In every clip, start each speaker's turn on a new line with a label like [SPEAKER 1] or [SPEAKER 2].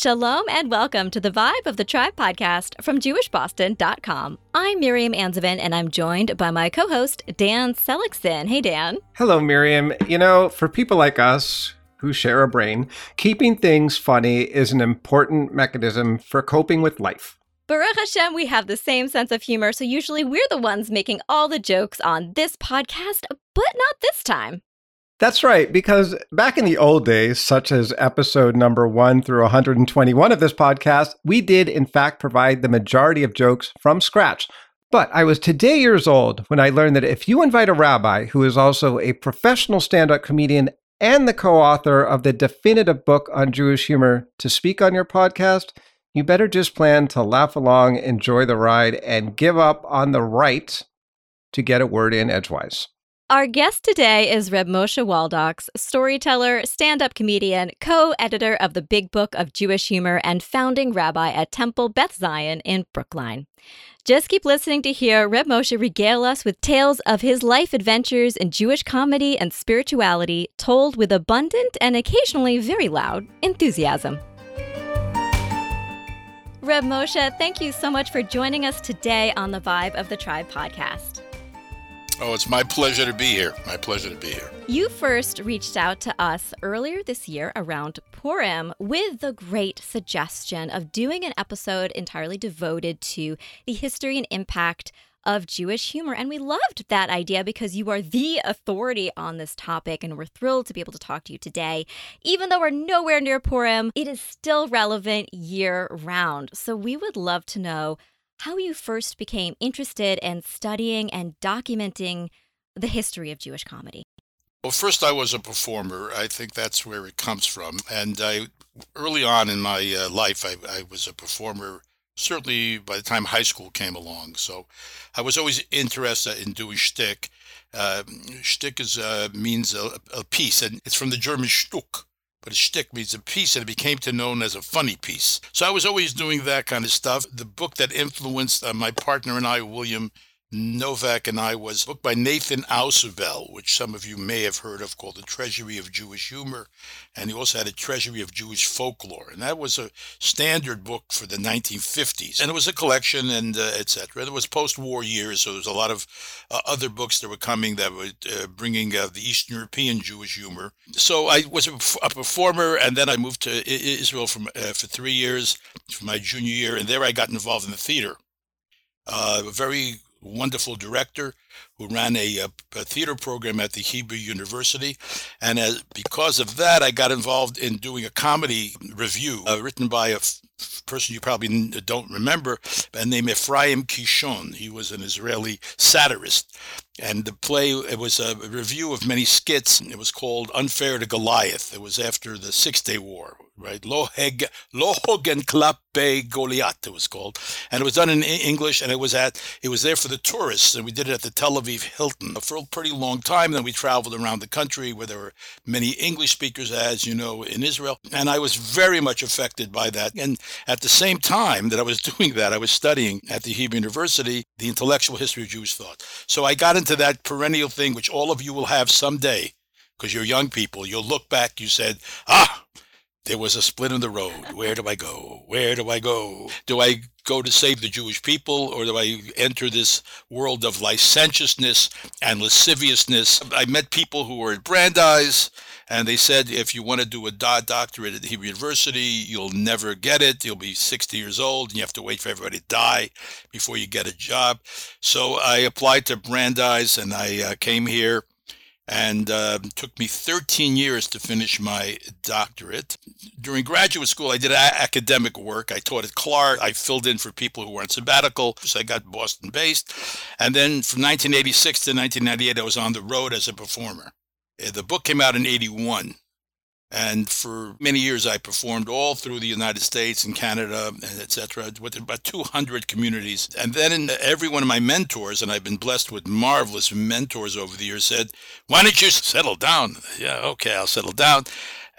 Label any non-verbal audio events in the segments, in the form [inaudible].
[SPEAKER 1] Shalom and welcome to the Vibe of the Tribe podcast from JewishBoston.com. I'm Miriam Anzovin and I'm joined by my co host, Dan Seligson. Hey, Dan.
[SPEAKER 2] Hello, Miriam. You know, for people like us who share a brain, keeping things funny is an important mechanism for coping with life.
[SPEAKER 1] Baruch Hashem, we have the same sense of humor, so usually we're the ones making all the jokes on this podcast, but not this time.
[SPEAKER 2] That's right, because back in the old days, such as episode number one through 121 of this podcast, we did in fact provide the majority of jokes from scratch. But I was today years old when I learned that if you invite a rabbi who is also a professional stand up comedian and the co author of the definitive book on Jewish humor to speak on your podcast, you better just plan to laugh along, enjoy the ride, and give up on the right to get a word in edgewise.
[SPEAKER 1] Our guest today is Reb Moshe Waldoks, storyteller, stand up comedian, co editor of the Big Book of Jewish Humor, and founding rabbi at Temple Beth Zion in Brookline. Just keep listening to hear Reb Moshe regale us with tales of his life adventures in Jewish comedy and spirituality, told with abundant and occasionally very loud enthusiasm. Reb Moshe, thank you so much for joining us today on the Vibe of the Tribe podcast.
[SPEAKER 3] Oh, it's my pleasure to be here. My pleasure to be here.
[SPEAKER 1] You first reached out to us earlier this year around Purim with the great suggestion of doing an episode entirely devoted to the history and impact of Jewish humor. And we loved that idea because you are the authority on this topic, and we're thrilled to be able to talk to you today. Even though we're nowhere near Purim, it is still relevant year round. So we would love to know how you first became interested in studying and documenting the history of Jewish comedy.
[SPEAKER 3] Well, first, I was a performer. I think that's where it comes from. And I, early on in my uh, life, I, I, was a performer, certainly by the time high school came along. So I was always interested in doing shtick. Uh, shtick is, uh, means a, a, piece, and it's from the German Stück, but a shtick means a piece, and it became to known as a funny piece. So I was always doing that kind of stuff. The book that influenced uh, my partner and I, William Novak and I was a book by Nathan Ausubel, which some of you may have heard of, called The Treasury of Jewish Humor. And he also had a Treasury of Jewish Folklore. And that was a standard book for the 1950s. And it was a collection and uh, etc. It was post-war years, so there was a lot of uh, other books that were coming that were uh, bringing uh, the Eastern European Jewish humor. So I was a, a performer, and then I moved to Israel from, uh, for three years, for my junior year. And there I got involved in the theater. Uh, very wonderful director who ran a, a, a, theater program at the Hebrew University. And as, because of that, I got involved in doing a comedy revue uh, written by a f- person you probably don't remember, a named Ephraim Kishon. He was an Israeli satirist. And the play, it was a revue of many skits. It was called Unfair to Goliath. It was after the Six Day War, right? Loheg, Lohogen Klappe Goliath, it was called. And it was done in English, and it was at, it was there for the tourists, and we did it at the Tel Hilton for a pretty long time. Then we traveled around the country where there were many English speakers, as you know, in Israel. And I was very much affected by that. And at the same time that I was [laughs] doing that, I was studying at the Hebrew University the intellectual history of Jewish thought. So I got into that perennial thing, which all of you will have someday, because you're young people. You'll look back, you said, ah, there was a split in the road. Where do I go? Where do I go? Do I go to save the Jewish people or do I enter this world of licentiousness and lasciviousness? I met people who were at Brandeis and they said, if you want to do a doctorate at Hebrew University, you'll never get it. You'll be 60 years old and you have to wait for everybody to die before you get a job. So I applied to Brandeis and I uh, came here and uh, took me 13 years to finish my doctorate. During graduate school, I did a- academic work. I taught at Clark. I filled in for people who were on sabbatical. So I got Boston based. And then from 1986 to 1998, I was on the road as a performer. Uh, the book came out in 81. And for many years, I performed all through the United States and Canada, and etc., with about 200 communities. And then every one of my mentors, and I've been blessed with marvelous mentors over the years, said, Why don't you settle down? Yeah, okay, I'll settle down.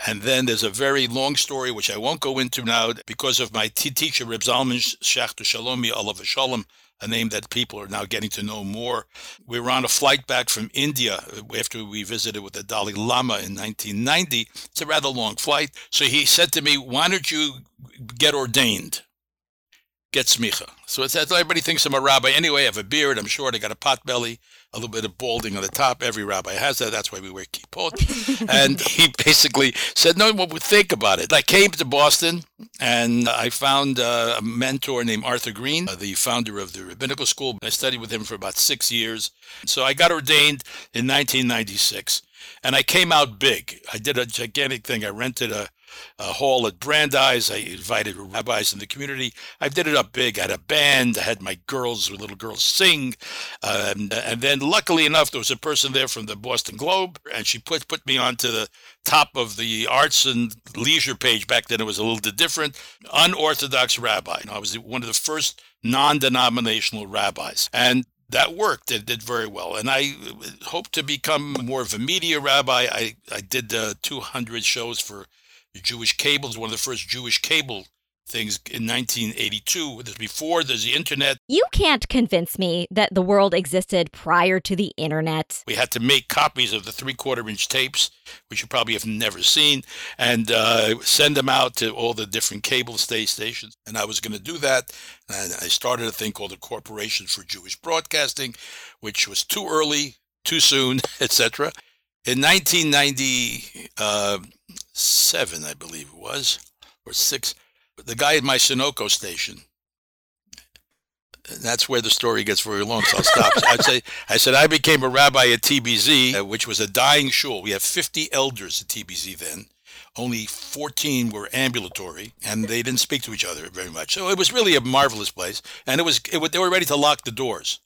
[SPEAKER 3] And then there's a very long story, which I won't go into now, because of my t- teacher, Reb Zalman Schachter Shalomi Olav Shalom, a name that people are now getting to know more. We were on a flight back from India uh, after we visited with the Dalai Lama in 1990. It's a rather long flight. So he said to me, Why don't you get ordained? Get smicha. So it's everybody thinks I'm a rabbi anyway. I have a beard. I'm short. I got a pot belly, a little bit of balding on the top. Every rabbi has that. That's why we wear kippot. [laughs] and he basically said, no one would think about it. I came to Boston and I found uh, a mentor named Arthur Green, uh, the founder of the rabbinical school. I studied with him for about six years. So I got ordained in 1996 and I came out big. I did a gigantic thing. I rented a a hall at Brandeis. I invited rabbis in the community. I did it up big. I had a band. I had my girls, little girls, sing. Um, and then, luckily enough, there was a person there from the Boston Globe, and she put put me onto the top of the arts and leisure page. Back then, it was a little bit different. Unorthodox rabbi. I was one of the first non-denominational rabbis, and that worked. It did very well. And I hope to become more of a media rabbi. I, I did uh, 200 shows for Jewish cable is one of the first Jewish cable things in 1982. This before there's the internet.
[SPEAKER 1] You can't convince me that the world existed prior to the internet.
[SPEAKER 3] We had to make copies of the three quarter inch tapes, which you probably have never seen, and uh, send them out to all the different cable stay stations. And I was going to do that. And I started a thing called the Corporation for Jewish Broadcasting, which was too early, too soon, [laughs] etc. In 1990, uh, I believe it was, or six. The guy at my Sunoco station. That's where the story gets very long, so I'll stop. [laughs] I'd say, I said I became a rabbi at TBZ, uh, which was a dying shul. We had 50 elders at TBZ then. Only 14 were ambulatory, and they didn't speak to each other very much. So it was really a marvelous place, and it was, it, they were ready to lock the doors.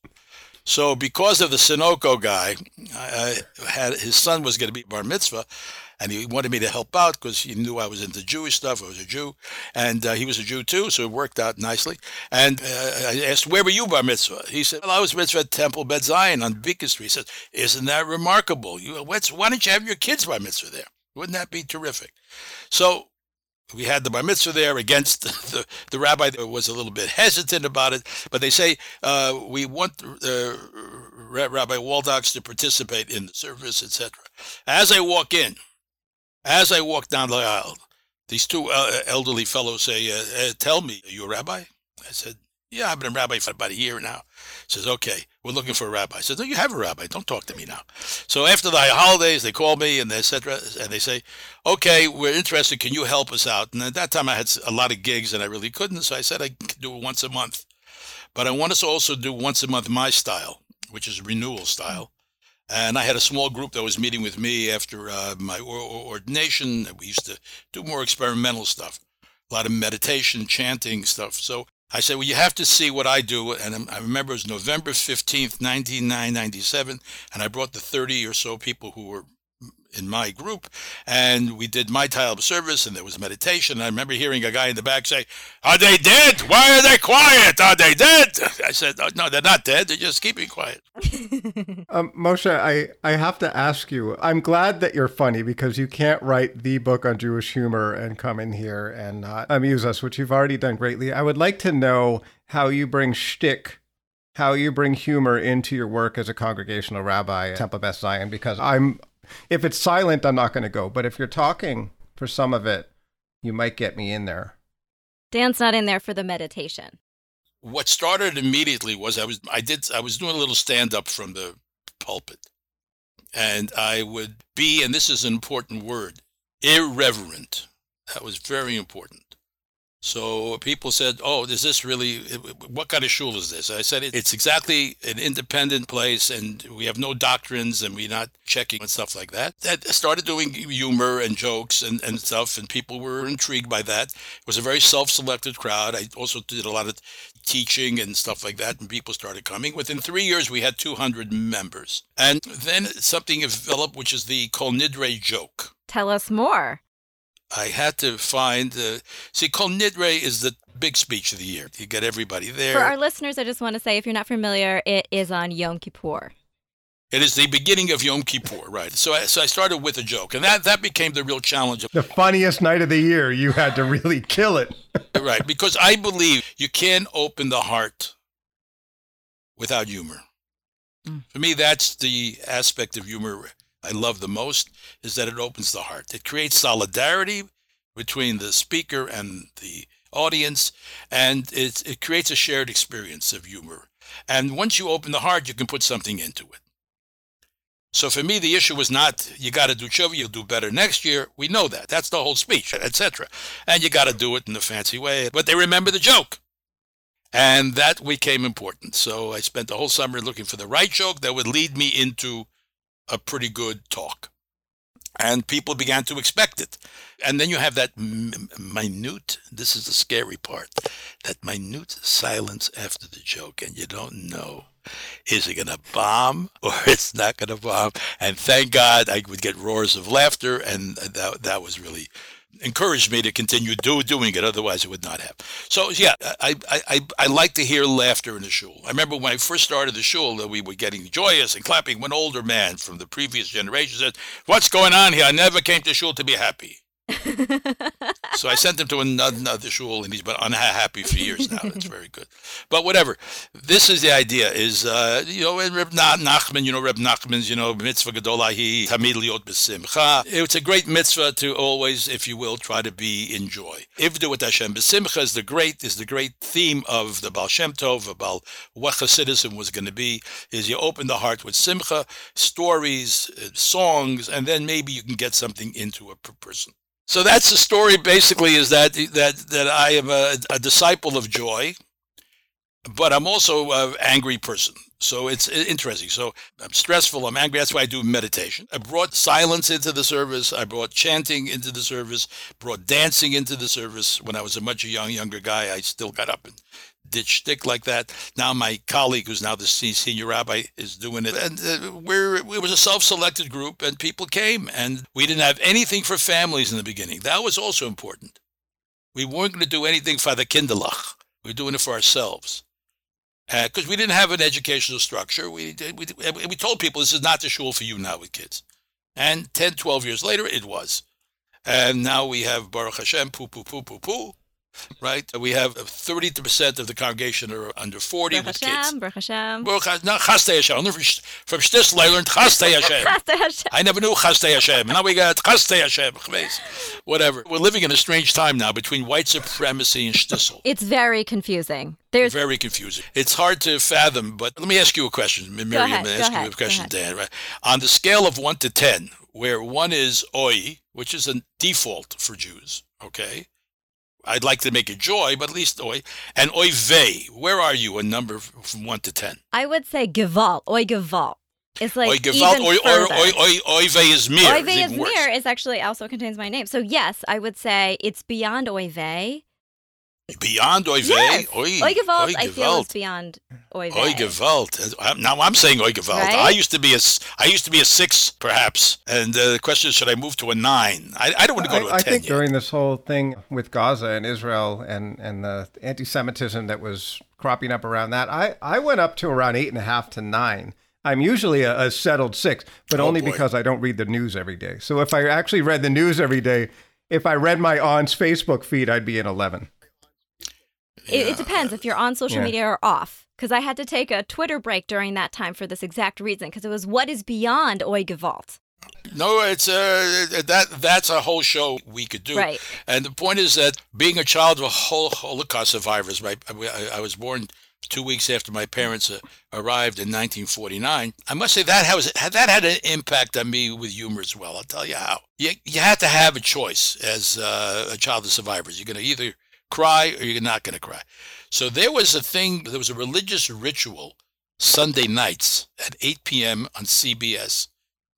[SPEAKER 3] So because of the Sunoco guy, I had his son was going to be bar mitzvah, and he wanted me to help out because he knew I was into Jewish stuff. I was a Jew, and uh, he was a Jew too, so it worked out nicely. And uh, I asked, "Where were you bar mitzvah?" He said, "Well, I was mitzvah at Temple Beth Zion on Beacon Street." He said, "Isn't that remarkable? You, why don't you have your kids bar mitzvah there? Wouldn't that be terrific?" So we had the bar mitzvah there against [laughs] the, the rabbi was a little bit hesitant about it, but they say uh, we want uh, Rabbi Waldoks to participate in the service, etc. As I walk in, as I walk down the aisle, these two uh, elderly fellows say, uh, uh, "Tell me, are you a rabbi?" I said, "Yeah, I've been a rabbi for about a year now." He says, "Okay, we're looking for a rabbi." I said, "No, you have a rabbi. Don't talk to me now." So after the holidays, they call me and they. And they say, "Okay, we're interested. Can you help us out?" And at that time, I had a lot of gigs and I really couldn't, so I said I could do it once a month. But I want us to also do once a month my style, which is renewal style. And I had a small group that was meeting with me after uh, my ordination. We used to do more experimental stuff, a lot of meditation, chanting stuff. So I said, well, you have to see what I do. And I remember it was November 15th, 1997. And I brought the 30 or so people who were in my group, and we did my time of service, and there was meditation. And I remember hearing a guy in the back say, "Are they dead? Why are they quiet? Are they dead?" [laughs] I said, oh, "No, they're not dead. They're just keeping quiet." [laughs]
[SPEAKER 2] um, Moshe, I I have to ask you. I'm glad that you're funny because you can't write the book on Jewish humor and come in here and not amuse us, which you've already done greatly. I would like to know how you bring shtick how you bring humor into your work as a congregational rabbi at Temple Beth Zion because I'm if it's silent, I'm not going to go. But if you're talking for some of it, you might get me in there.
[SPEAKER 1] Dan's not in there for the meditation.
[SPEAKER 3] What started immediately was I was I did I was doing a little stand up from the pulpit. And I would be, and this is an important word, irreverent. That was very important. So people said, "Oh, is this really? What kind of shul is this?" I said, "It's exactly an independent place, and we have no doctrines, and we're not checking and stuff like that." That started doing humor and jokes and, and stuff, and people were intrigued by that. It was a very self-selected crowd. I also did a lot of teaching and stuff like that, and people started coming. Within three years, we had 200 members, and then something developed, which is the Kol Nidre joke.
[SPEAKER 1] Tell us more.
[SPEAKER 3] I had to find. Uh, see, Kol Nidre is the big speech of the year. You get everybody there.
[SPEAKER 1] For our listeners, I just want to say, if you're not familiar, it is on Yom Kippur.
[SPEAKER 3] It is the beginning of Yom Kippur, right? So, I, so I started with a joke, and that that became the real challenge.
[SPEAKER 2] The funniest night of the year. You had to really kill it. [laughs]
[SPEAKER 3] right, because I believe you can open the heart without humor.
[SPEAKER 1] Mm.
[SPEAKER 3] For me, that's the aspect of humor I love the most is that it opens the heart. It creates solidarity between the speaker and the audience, and it, it creates a shared experience of humor. And once you open the heart, you can put something into it. So for me, the issue was not you got to do tshuva, you'll do better next year. We know that. That's the whole speech, etc. And you got to do it in a fancy way. But they remember the joke. And that became important. So I spent the whole summer looking for the right joke that would lead me into a pretty good talk. And people began to expect it. And then you have that m- minute, this is the scary part, that minute silence after the joke, and you don't know is it going to bomb or [laughs] it's not going to bomb? And thank God I would get roars of laughter, and that, that was really encouraged me to continue do, doing it. Otherwise, it would not have. So yeah, I, I, I, I like to hear laughter in the shul. I remember when I first started the shul that we were getting joyous and clapping. One older man from the previous generation said, "What's going on here? I never came to shul to be happy." [laughs] so I sent him to another, shul, and he's been unhappy for years now. That's very good. But whatever. This is the idea: is uh, you know, Reb Nachman, you know, Reb Nachman's, you know, mitzvah gedolahi tamid liot b'simcha. It's a great mitzvah to always, if you will, try to be in joy. Ivdu with Hashem b'simcha is the great is the great theme of the Baal Shem Tov about what Hasidism was going to be. Is you open the heart with simcha, stories, uh, songs, and then maybe you can get something into a person. So that's the story. Basically, is that that that I am a, a disciple of joy, but I'm also an angry person. So it's interesting. So I'm stressful. I'm angry. That's why I do meditation. I brought silence into the service. I brought chanting into the service. Brought dancing into the service. When I was a much young younger guy, I still got up and did shtick like that. Now my colleague, who's now the senior rabbi, is doing it, and uh, we're it was a self-selected group, and people came, and we didn't have anything for families in the beginning. That was also important. We weren't going to do anything for the kinderlach. We were doing it for ourselves because uh, we didn't have an educational structure. We, we, we told people this is not the shul for you now with kids. And 10, 12 years later, it was. And now we have Baruch Hashem, poo, poo, poo, poo, poo right? We have 30% of the congregation are under 40
[SPEAKER 1] Baruch
[SPEAKER 3] with
[SPEAKER 1] Hashem,
[SPEAKER 3] kids.
[SPEAKER 1] Baruch Hashem.
[SPEAKER 3] Baruch Hashem. Not Chastei Hashem. From Shtisel, I learned Chastei [laughs] Hashem.
[SPEAKER 1] Chastei Hashem.
[SPEAKER 3] I never knew Chastei Hashem. Now we got Chastei Hashem. Whatever. We're living in a strange time now between white supremacy and Shtisel.
[SPEAKER 1] It's very confusing. There's
[SPEAKER 3] very confusing. It's hard to fathom, but let me ask you a question, Miriam.
[SPEAKER 1] Go ahead,
[SPEAKER 3] let me ask
[SPEAKER 1] ahead,
[SPEAKER 3] you a question. Dan. Right? On the scale of one to ten, where one is oi, which is a default for Jews, okay? I'd like to make it joy, but at least oi. And oi vey, where are you a number from one to ten?
[SPEAKER 1] I would say gewalt, oi gewalt. It's like
[SPEAKER 3] oi gewalt,
[SPEAKER 1] even
[SPEAKER 3] oi, oi,
[SPEAKER 1] further.
[SPEAKER 3] oi, oi, oi vey is mir.
[SPEAKER 1] Oy
[SPEAKER 3] It's
[SPEAKER 1] vey is mir is actually also contains my name. So yes, I would say it's beyond oy vey.
[SPEAKER 3] Beyond oi vey,
[SPEAKER 1] Yes.
[SPEAKER 3] oi,
[SPEAKER 1] Oy gewalt,
[SPEAKER 3] oi
[SPEAKER 1] I feel is
[SPEAKER 3] gewalt.
[SPEAKER 1] beyond oy vey.
[SPEAKER 3] Oi gewalt. I'm- Now I'm saying oi gewalt.
[SPEAKER 1] Right?
[SPEAKER 3] I used to be a, s- I used to be a six, perhaps. And uh, the question is, should I move to a nine? I, I don't want to go to a
[SPEAKER 2] I, I
[SPEAKER 3] ten
[SPEAKER 2] think
[SPEAKER 3] yet.
[SPEAKER 2] during this whole thing with Gaza and Israel and, and the anti-Semitism that was cropping up around that, I, I went up to around eight and a half to nine. I'm usually a, a settled six, but
[SPEAKER 3] Oh,
[SPEAKER 2] only
[SPEAKER 3] boy.
[SPEAKER 2] because I don't read the news every day. So if I actually read the news every day, if I read my aunt's Facebook feed, I'd be an 11.
[SPEAKER 1] It, it depends if you're on social
[SPEAKER 2] Yeah.
[SPEAKER 1] media or off. Because I had to take a Twitter break during that time for this exact reason. Because it was what is beyond oy gewalt.
[SPEAKER 3] No, it's uh, that that's a whole show we could do.
[SPEAKER 1] Right.
[SPEAKER 3] And the point is that being a child of whole Holocaust survivors, right? I, I was born two weeks after my parents uh, arrived in 1949. I must say that has that had an impact on me with humor as well. I'll tell you how. You you had to have a choice as uh, a child of survivors. You're going to either cry or you're not going to cry. So there was a thing. There was a religious ritual Sunday nights at 8 p.m. on CBS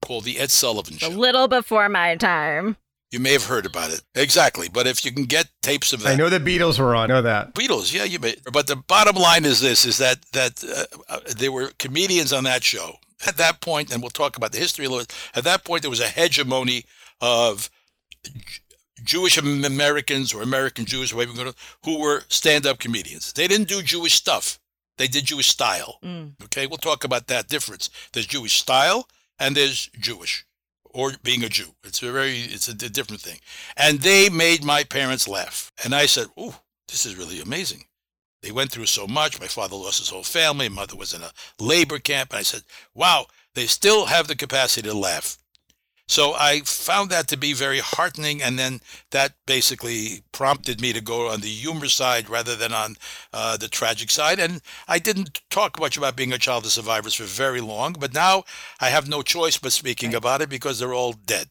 [SPEAKER 3] called the Ed Sullivan Show.
[SPEAKER 1] A little before my time.
[SPEAKER 3] You may have heard about it. Exactly. But if you can get tapes of that.
[SPEAKER 2] I know the Beatles were on. I know that.
[SPEAKER 3] Beatles, yeah, you may. But the bottom line is this: is that that uh, uh, there were comedians on that show at that point, and we'll talk about the history a little. At that point, there was a hegemony of J- Jewish Americans or American Jews, whatever want to, who were stand-up comedians. They didn't do Jewish stuff; they did Jewish style.
[SPEAKER 1] Mm.
[SPEAKER 3] Okay, we'll talk about that difference. There's Jewish style, and there's Jewish, or being a Jew. It's a very, it's a different thing. And they made my parents laugh, and I said, "Ooh, this is really amazing." They went through so much. My father lost his whole family. My mother was in a labor camp. And I said, wow, they still have the capacity to laugh. So I found that to be very heartening, and then that basically prompted me to go on the humor side rather than on uh, the tragic side. And I didn't talk much about being a child of survivors for very long, but now I have no choice but speaking right. about it because they're all dead.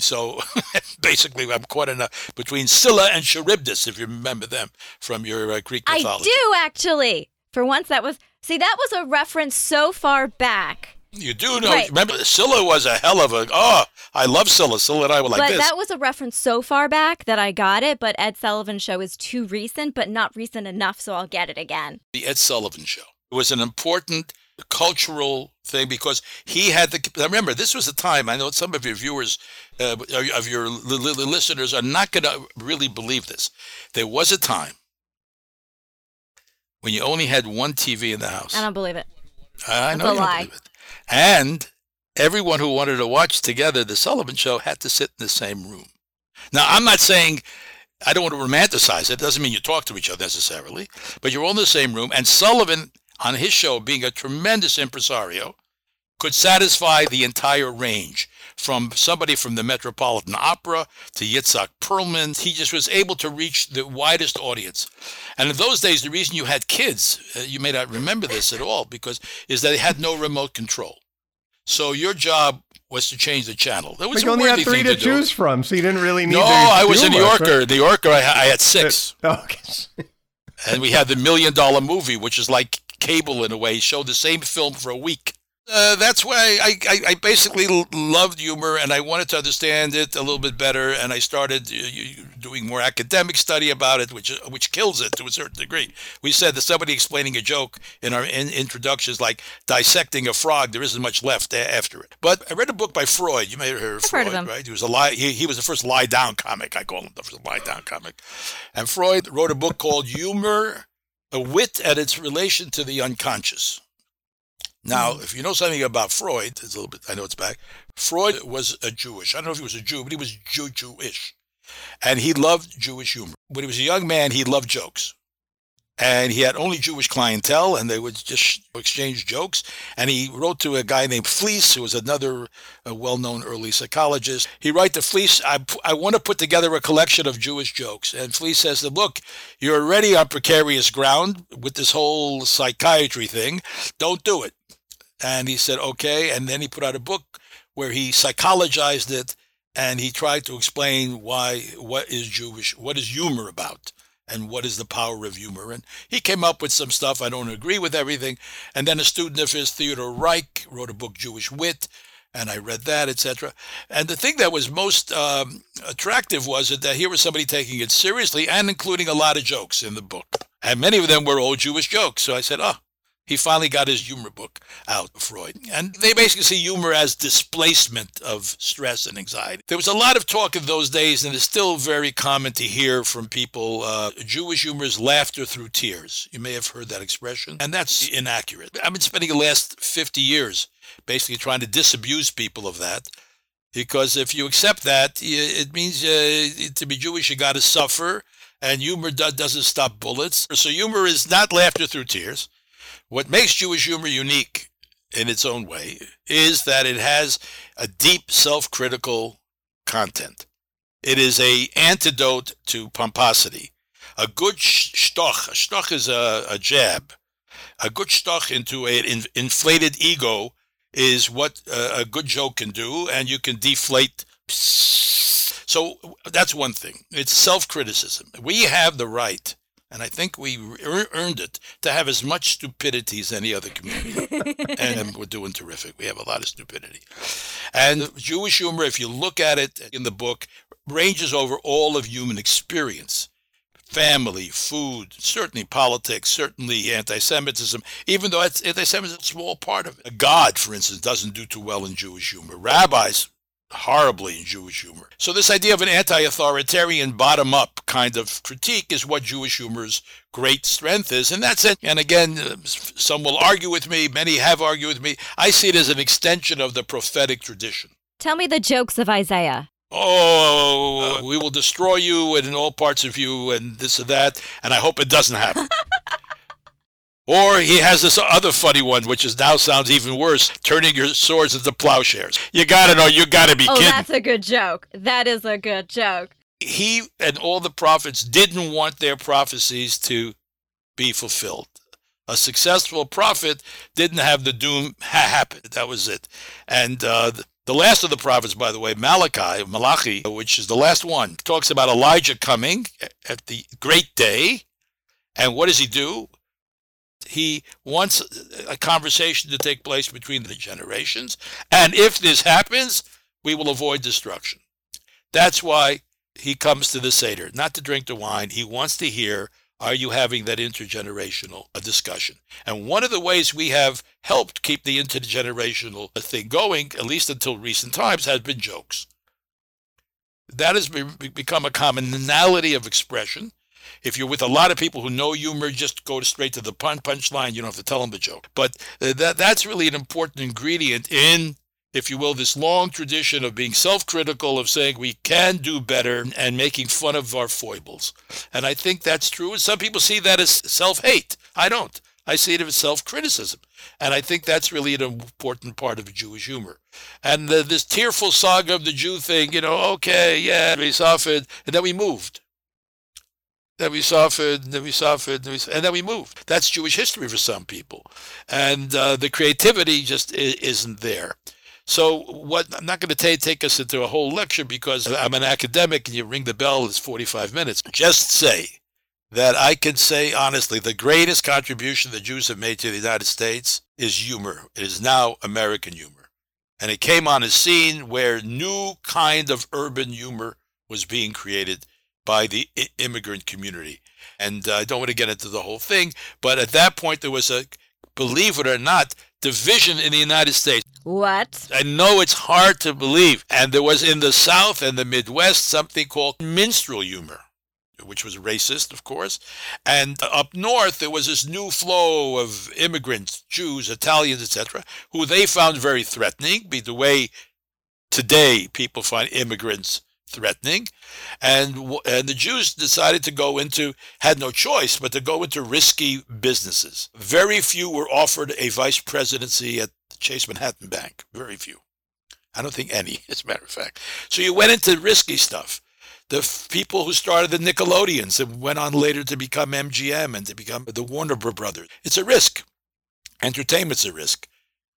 [SPEAKER 3] So [laughs] basically, I'm caught in a between Scylla and Charybdis, if you remember them from your uh, Greek mythology.
[SPEAKER 1] I do actually. For once, that was see that was a reference so far back
[SPEAKER 3] you do know. Right. Remember, Scylla was a hell of a. Oh, I love Scylla. Scylla and I were like
[SPEAKER 1] but
[SPEAKER 3] this.
[SPEAKER 1] that was a reference so far back that I got it. But Ed Sullivan Show is too recent, but not recent enough, so I'll get it again.
[SPEAKER 3] The Ed Sullivan Show it was an important cultural thing because he had the. Remember, this was a time. I know some of your viewers, uh, of your listeners, are not going to really believe this. There was a time when you only had one TV in the house.
[SPEAKER 1] I don't believe it.
[SPEAKER 3] I know you don't believe it. And everyone who wanted to watch together the Sullivan Show had to sit in the same room. Now, I'm not saying I don't want to romanticize it. It doesn't mean you talk to each other necessarily, but you're all in the same room. And Sullivan, on his show, being a tremendous impresario, could satisfy the entire range from somebody from the Metropolitan Opera to Yitzhak Perlman. He just was able to reach the widest audience. And in those days, the reason you had kids, uh, you may not remember this at all, because is that they had no remote control. So your job was to change the channel.
[SPEAKER 2] That was but you only had three to, to choose from, so you didn't really need.
[SPEAKER 3] No, I was a New Yorker. Right? New Yorker, I, I had six. [laughs]
[SPEAKER 2] okay.
[SPEAKER 3] and we had the Million Dollar Movie, which is like cable in a way, showed the same film for a week. Uh, that's why I, I, I, basically loved humor and I wanted to understand it a little bit better. And I started uh, doing more academic study about it, which which kills it to a certain degree. We said that somebody explaining a joke in our in- introductions, like dissecting a frog, there isn't much left a- after it. But I read a book by Freud. You may have heard of
[SPEAKER 1] I've
[SPEAKER 3] Freud,
[SPEAKER 1] heard of
[SPEAKER 3] right? He was a lie. He, he was the first lie down comic. I call him the first lie down comic. And Freud wrote a book called Humor, a wit and its relation to the unconscious. Now, mm-hmm. if you know something about Freud, it's a little bit, I know it's back. Freud was a Jewish. I don't know if he was a Jew, but he was Jew Jewish. And he loved Jewish humor. When he was a young man, he loved jokes and he had only Jewish clientele, and they would just exchange jokes. And he wrote to a guy named Fliess, who was another uh, well-known early psychologist. He wrote to Fliess, I, I want to put together a collection of Jewish jokes. And Fliess says look, you're already on precarious ground with this whole psychiatry thing. Don't do it. And he said, okay. And then he put out a book where he psychologized it and he tried to explain why, what is Jewish, what is humor about and what is the power of humor. And he came up with some stuff. I don't agree with everything. And then a student of his, Theodore Reik, wrote a book, Jewish Wit, and I read that, etc. And the thing that was most um, attractive was that here was somebody taking it seriously and including a lot of jokes in the book. And many of them were old Jewish jokes. So I said, oh, he finally got his humor book out, Freud. And they basically see humor as displacement of stress and anxiety. There was a lot of talk in those days, and it's still very common to hear from people uh, Jewish humor is laughter through tears. You may have heard that expression, and that's inaccurate. I've been spending the last 50 years basically trying to disabuse people of that. Because if you accept that, it means uh, to be Jewish, you got to suffer, and humor doesn't stop bullets. So humor is not laughter through tears. What makes Jewish humor unique in its own way is that it has a deep self-critical content. It is a antidote to pomposity. A good shtoch, a shtoch is a, a jab. A good shtoch into an in, inflated ego is what a, a good joke can do, and you can deflate. So that's one thing. It's self-criticism. We have the right and I think we earned it to have as much stupidity as any other community. [laughs] and we're doing terrific. We have a lot of stupidity. And Jewish humor, if you look at it in the book, ranges over all of human experience family, food, certainly politics, certainly anti Semitism, even though anti Semitism is a small part of it. God, for instance, doesn't do too well in Jewish humor. Rabbis horribly in Jewish humor. So this idea of an anti-authoritarian bottom-up kind of critique is what Jewish humor's great strength is, and that's it. And again, some will argue with me, many have argued with me. I see it as an extension of the prophetic tradition.
[SPEAKER 1] Tell me the jokes of Isaiah.
[SPEAKER 3] Oh, we will destroy you and in all parts of you and this and that, and I hope it doesn't happen. [laughs] Or he has this other funny one, which is now sounds even worse, turning your swords into plowshares. You gotta know, you gotta be
[SPEAKER 1] oh,
[SPEAKER 3] kidding.
[SPEAKER 1] that's a good joke. That is a good joke.
[SPEAKER 3] He and all the prophets didn't want their prophecies to be fulfilled. A successful prophet didn't have the doom ha- happen. That was it. And uh, the last of the prophets, by the way, Malachi, Malachi, which is the last one, talks about Elijah coming at the great day. And what does he do? He wants a conversation to take place between the generations. And if this happens, we will avoid destruction. That's why he comes to the Seder, not to drink the wine. He wants to hear are you having that intergenerational uh, discussion? And one of the ways we have helped keep the intergenerational uh, thing going, at least until recent times, has been jokes. That has become a commonality of expression. If you're with a lot of people who know humor, just go straight to the pun punchline. You don't have to tell them the joke. But uh, that that's really an important ingredient in if you will, this long tradition of being self critical, of saying we can do better and making fun of our foibles. And I think that's true. And some people see that as self hate. I don't. I see it as self criticism. And I think that's really an important part of Jewish humor. And the, this tearful saga of the Jew thing, you know, okay, yeah, we suffered, and then we moved. Then we suffered, and then we suffered, and, we, and then we moved. That's Jewish history for some people. And uh, the creativity just isn't there. So what I'm not going to take, take us into a whole lecture because I'm an academic and you ring the bell, it's 45 minutes. Just say that I can say honestly, the greatest contribution the Jews have made to the United States is humor. It is now American humor. And it came on a scene where new kind of urban humor was being created by the immigrant community. And uh, I don't want to get into the whole thing, but at that point there was a, believe it or not, division in the United States.
[SPEAKER 1] What?
[SPEAKER 3] I know it's hard to believe. And there was in the South and the Midwest something called minstrel humor, which was racist, of course. And up north, there was this new flow of immigrants, Jews, Italians, etc., who they found very threatening, be the way today people find immigrants threatening. And, and the Jews decided to go into, had no choice, but to go into risky businesses. Very few were offered a vice presidency at the Chase Manhattan Bank. Very few. I don't think any, [laughs] as a matter of fact. So you went into risky stuff. The f- people who started the Nickelodeons and went on later to become MGM and to become the Warner Brothers. It's a risk. Entertainment's a risk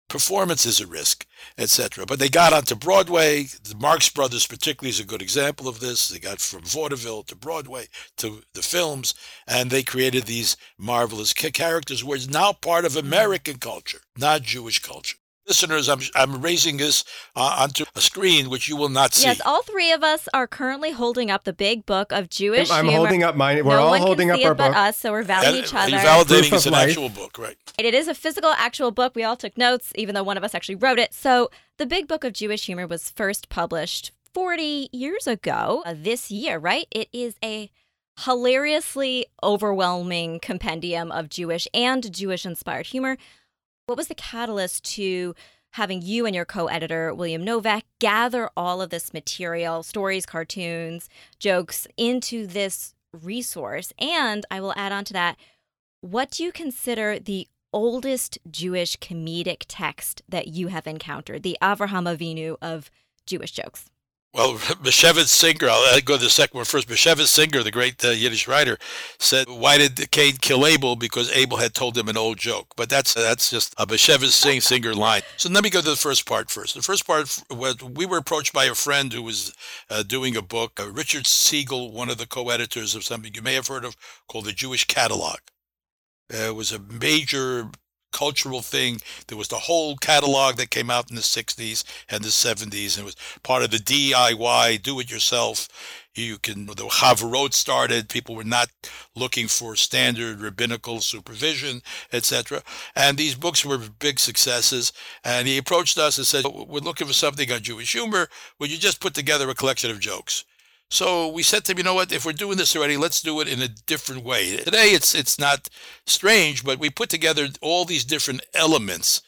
[SPEAKER 3] performance is a risk, etc. But they got onto Broadway. The Marx Brothers, particularly, is a good example of this. They got from vaudeville to Broadway to the films, and they created these marvelous characters, which is now part of American culture, not Jewish culture listeners, I'm, I'm raising this uh, onto a screen which you will not see.
[SPEAKER 1] Yes, all three of us are currently holding up the big book of Jewish humor.
[SPEAKER 2] I'm
[SPEAKER 1] humor.
[SPEAKER 2] holding up mine. We're
[SPEAKER 1] no
[SPEAKER 2] all
[SPEAKER 1] one
[SPEAKER 2] holding
[SPEAKER 1] can
[SPEAKER 2] up our
[SPEAKER 1] it but us, so we're validating each other.
[SPEAKER 3] You're validating
[SPEAKER 2] Proof
[SPEAKER 3] it's an
[SPEAKER 2] life.
[SPEAKER 3] actual book, right?
[SPEAKER 1] It is a physical, actual book. We all took notes, even though one of us actually wrote it. So, the Big Book of Jewish Humor was first published 40 years ago uh, this year, right? It is a hilariously overwhelming compendium of Jewish and Jewish inspired humor. What was the catalyst to having you and your co editor, William Novak, gather all of this material, stories, cartoons, jokes, into this resource? And I will add on to that what do you consider the oldest Jewish comedic text that you have encountered, the Avraham Avinu of Jewish jokes?
[SPEAKER 3] Well, [laughs] Bashevis Singer, I'll go to the second one first. Bashevis Singer, the great uh, Yiddish writer, said, "Why did Cain kill Abel? Because Abel had told him an old joke." But that's that's just a Bashevis Singer line. So let me go to the first part first. The first part was we were approached by a friend who was uh, doing a book, uh, Richard Siegel, one of the co-editors of something you may have heard of called the Jewish Catalog. Uh, it was a major cultural thing. There was the whole catalog that came out in the 60s and the 70s, and it was part of the DIY, do it yourself. You can, the Havurot started, people were not looking for standard rabbinical supervision, etc. And these books were big successes. And he approached us and said, We're looking for something on Jewish humor. Would you just put together a collection of jokes? So we said to him, you know what? If we're doing this already, let's do it in a different way. Today, it's it's not strange, but we put together all these different elements,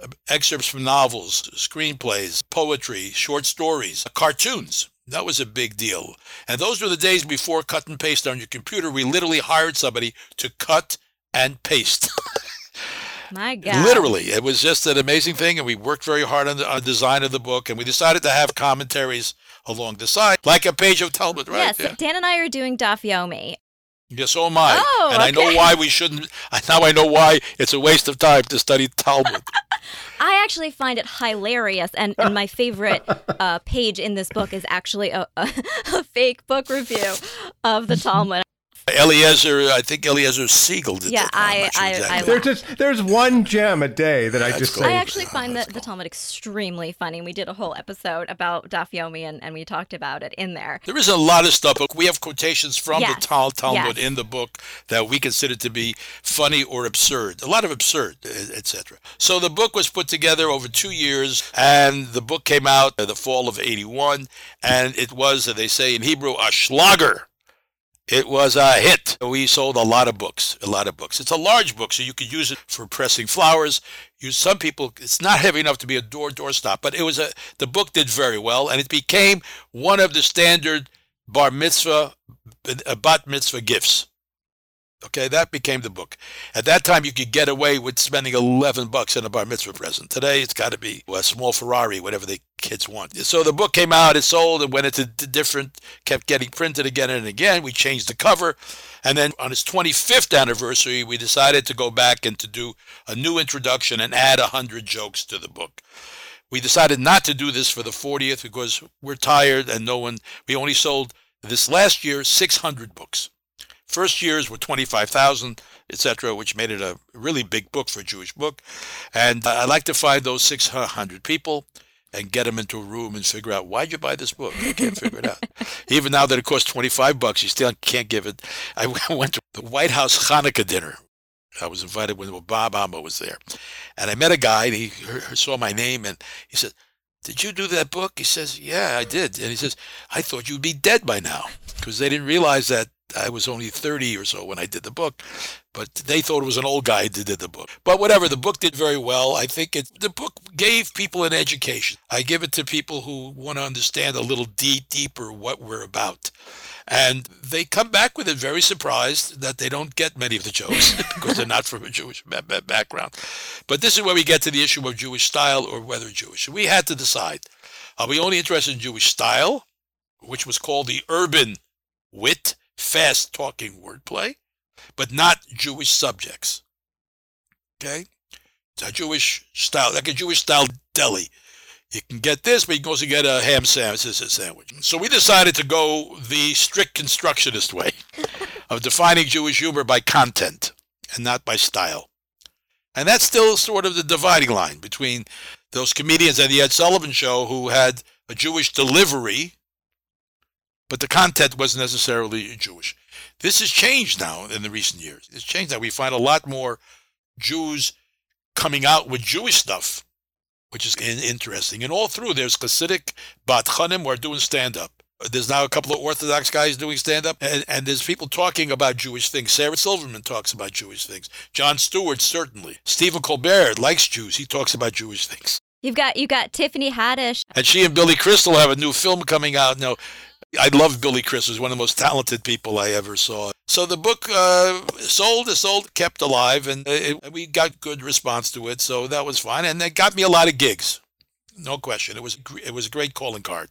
[SPEAKER 3] uh, excerpts from novels, screenplays, poetry, short stories, cartoons. That was a big deal. And those were the days before cut and paste on your computer. We literally hired somebody to cut and paste. [laughs]
[SPEAKER 1] My God.
[SPEAKER 3] Literally, it was just an amazing thing, and we worked very hard on the on design of the book, and we decided to have commentaries along the side, like a page of Talmud, right?
[SPEAKER 1] Yes,
[SPEAKER 3] Yeah.
[SPEAKER 1] Dan and I are doing Daf Yomi.
[SPEAKER 3] Yes, so am I.
[SPEAKER 1] Oh,
[SPEAKER 3] and I know why we shouldn't. [laughs] Now I know why it's a waste of time to study Talmud. [laughs]
[SPEAKER 1] I actually find it hilarious, and, and my favorite uh, page in this book is actually a, a, [laughs] a fake book review of the Talmud.
[SPEAKER 3] Eliezer, I think Eliezer Siegel did
[SPEAKER 1] Yeah,
[SPEAKER 3] that. I'm
[SPEAKER 1] I-
[SPEAKER 3] sure
[SPEAKER 1] I-
[SPEAKER 3] exactly.
[SPEAKER 1] I-
[SPEAKER 2] There's just there's one gem a day that I just
[SPEAKER 3] cool.
[SPEAKER 2] say.
[SPEAKER 1] I actually find
[SPEAKER 3] That's
[SPEAKER 1] that the
[SPEAKER 3] cool.
[SPEAKER 1] Talmud extremely funny. We did a whole episode about Daf Yomi, and, and we talked about it in there.
[SPEAKER 3] There is a lot of stuff, we have quotations from
[SPEAKER 1] Yes,
[SPEAKER 3] the Tal- Talmud
[SPEAKER 1] yes.
[SPEAKER 3] in the book that we consider to be funny or absurd. A lot of absurd, etc. So the book was put together over two years, and the book came out in the fall of '81, and it was, as they say in Hebrew, a schlager. It was a hit. We sold a lot of books, a lot of books. It's a large book, so you could use it for pressing flowers. You some people, it's not heavy enough to be a door doorstop, but it was a. The book did very well, and it became one of the standard bar mitzvah, uh, bat mitzvah gifts. Okay, that became the book. At that time, you could get away with spending 11 bucks on a bar mitzvah present. Today, it's got to be a small Ferrari, whatever the kids want. So the book came out, it sold, and went into different, kept getting printed again and again. We changed the cover. And then on its 25th anniversary, we decided to go back and to do a new introduction and add 100 jokes to the book. We decided not to do this for the 40th because we're tired and no one, we only sold this last year 600 books. First years were 25,000, etc., which made it a really big book for a Jewish book. And I like to find those 600 people and get them into a room and figure out why'd you buy this book? I can't figure it out. [laughs] Even now that it costs 25 bucks, you still can't give it. I [laughs] went to the White House Hanukkah dinner. I was invited when Obama was there. And I met a guy, and he saw my name, and he said, did you do that book? He says, yeah, I did. And he says, I thought you'd be dead by now because they didn't realize that I was only 30 or so when I did the book, but they thought it was an old guy that did the book. But whatever, the book did very well. I think it, the book gave people an education. I give it to people who want to understand a little deep, deeper what we're about. And they come back with it very surprised that they don't get many of the jokes [laughs] because they're not from a Jewish ba- ba- background. But this is where we get to the issue of Jewish style or whether Jewish. We had to decide are we only interested in Jewish style, which was called the urban wit, fast talking wordplay, but not Jewish subjects? Okay? It's a Jewish style, like a Jewish style deli. You can get this, but you can also get a ham sandwich, this is a sandwich. So we decided to go the strict constructionist way [laughs] of defining Jewish humor by content and not by style. And that's still sort of the dividing line between those comedians at the Ed Sullivan Show who had a Jewish delivery, but the content wasn't necessarily Jewish. This has changed now in the recent years. It's changed now. We find a lot more Jews coming out with Jewish stuff, which is interesting. And all through, there's Hasidic Badchanim who are doing stand up. There's now a couple of Orthodox guys doing stand up, and, and there's people talking about Jewish things. Sarah Silverman talks about Jewish things. Jon Stewart, certainly. Stephen Colbert likes Jews. He talks about Jewish things.
[SPEAKER 1] You've got you got Tiffany Haddish.
[SPEAKER 3] And she and Billy Crystal have a new film coming out. No, I love Billy Chris. He's one of the most talented people I ever saw. So the book uh, sold, is sold, kept alive, and it, we got good response to it. So that was fine, and it got me a lot of gigs, no question. It was it was a great calling card,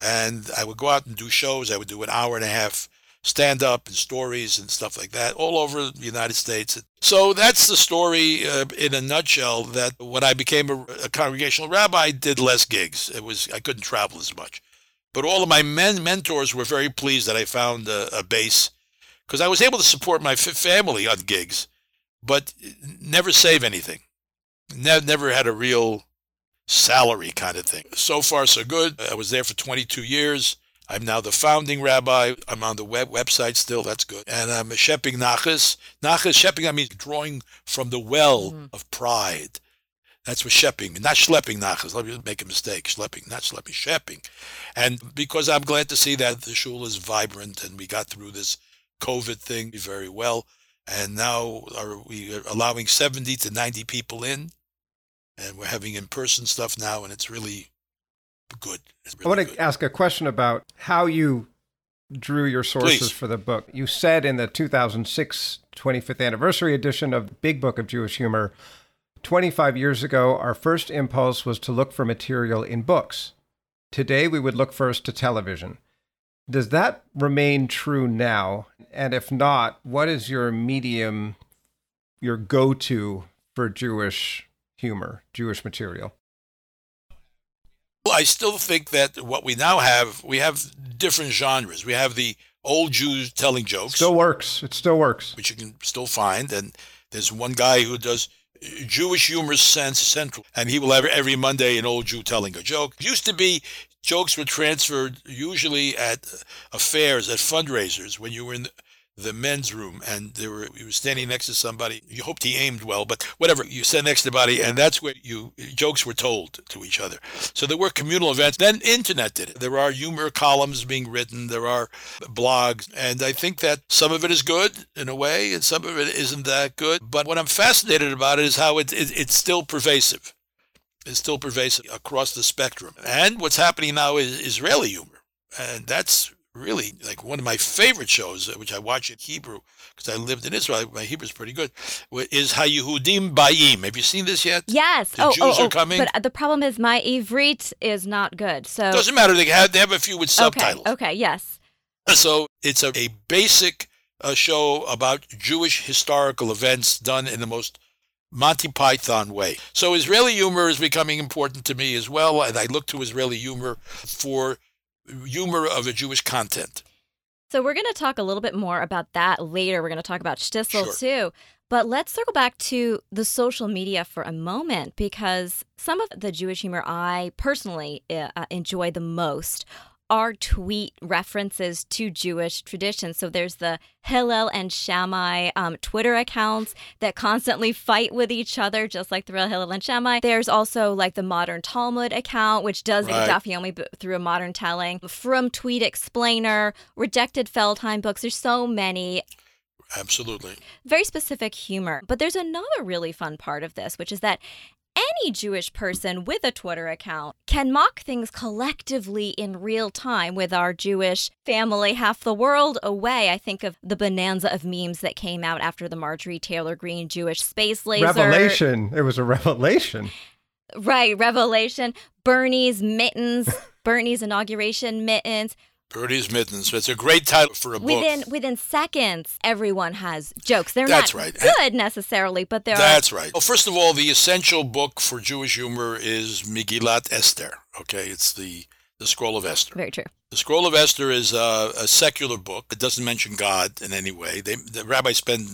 [SPEAKER 3] and I would go out and do shows. I would do an hour and a half stand up and stories and stuff like that all over the United States. So that's the story uh, in a nutshell. That when I became a, a congregational rabbi, I did less gigs. It was I couldn't travel as much, but all of my men mentors were very pleased that I found a, a base because I was able to support my family on gigs, but never save anything. Ne- never had a real salary kind of thing. So far, so good. I was there for 22 years. I'm now the founding rabbi. I'm on the web website still. That's good. And I'm a Shepping Nachas. Nachas, Shepping, I mean drawing from the well
[SPEAKER 1] Mhm.
[SPEAKER 3] of pride. That's what Shepping, not schlepping Nachas. Let me make a mistake. Schlepping, not schlepping, Shepping. And because I'm glad to see that the shul is vibrant and we got through this COVID thing very well. And now are we are allowing 70 to 90 people in. And we're having in-person stuff now, and it's really good. It's
[SPEAKER 2] I
[SPEAKER 3] really
[SPEAKER 2] want
[SPEAKER 3] good.
[SPEAKER 2] to ask a question about how you drew your sources
[SPEAKER 3] Please.
[SPEAKER 2] for the book. You said in the 2006 25th anniversary edition of Big Book of Jewish Humor 25 years ago, our first impulse was to look for material in books. Today, we would look first to television. Does that remain true now? And if not, what is your medium, your go to for Jewish humor, Jewish material?
[SPEAKER 3] Well, I still think that what we now have, we have different genres. We have the old Jews telling jokes.
[SPEAKER 2] Still works. It still works.
[SPEAKER 3] Which you can still find. And there's one guy who does Jewish humor sense central, and he will have every Monday an old Jew telling a joke. Used to be jokes were transferred usually at affairs, at fundraisers, when you were in the, men's room and there were you were standing next to somebody. You hoped he aimed well but whatever you sat next to somebody and that's where you jokes were told to each other. So there were communal events. Then internet did it. There are humor columns being written. There are blogs. And i think that some of it is good in a way and some of it isn't that good. But what i'm fascinated about it is how it, it it's still pervasive. It's still pervasive across the spectrum. And what's happening now is israeli humor. And that's really like one of my favorite shows, uh, which I watch in Hebrew because I lived in Israel. My Hebrew is pretty good. Is Hayehudim Bayim. Have you seen this yet?
[SPEAKER 1] Yes.
[SPEAKER 3] The
[SPEAKER 1] oh,
[SPEAKER 3] Jews
[SPEAKER 1] oh, oh,
[SPEAKER 3] are coming.
[SPEAKER 1] But the problem is my Ivrit is not good. So
[SPEAKER 3] doesn't matter. They have they have a few with subtitles.
[SPEAKER 1] Okay. Okay. Yes.
[SPEAKER 3] So it's a, a basic uh, show about Jewish historical events done in the most Monty Python way. So Israeli humor is becoming important to me as well, and I look to Israeli humor for humor of the Jewish content.
[SPEAKER 1] So we're going to talk a little bit more about that later. We're going to talk about Shtisel
[SPEAKER 3] Sure.
[SPEAKER 1] too. But let's circle back to the social media for a moment because some of the Jewish humor I personally uh, uh, enjoy the most are tweet references to Jewish traditions. So there's the Hillel and Shammai um, Twitter accounts that constantly fight with each other, just like the real Hillel and Shammai. There's also like the Modern Talmud account, which does
[SPEAKER 3] Right.
[SPEAKER 1] a Daf Yomi through a modern telling. From Tweet Explainer, Rejected Feldheim books. There's so many
[SPEAKER 3] Absolutely.
[SPEAKER 1] very specific humor. But there's another really fun part of this, which is that any Jewish person with a Twitter account can mock things collectively in real time with our Jewish family half the world away. I think of the bonanza of memes that came out after the Marjorie Taylor Greene Jewish space laser.
[SPEAKER 2] Revelation. It was a revelation.
[SPEAKER 1] Right, Revelation. Bernie's mittens, [laughs] Bernie's inauguration mittens.
[SPEAKER 3] Birdie's Mittens. It's a great title for a book.
[SPEAKER 1] Within within seconds, everyone has jokes. They're
[SPEAKER 3] That's
[SPEAKER 1] not
[SPEAKER 3] right.
[SPEAKER 1] good necessarily, but there are
[SPEAKER 3] That's right. Well, first of all, the essential book for Jewish humor is Megillat Esther. Okay, it's the the Scroll of Esther.
[SPEAKER 1] very true.
[SPEAKER 3] The Scroll of Esther is a, a secular book. It doesn't mention God in any way. They, the rabbis spend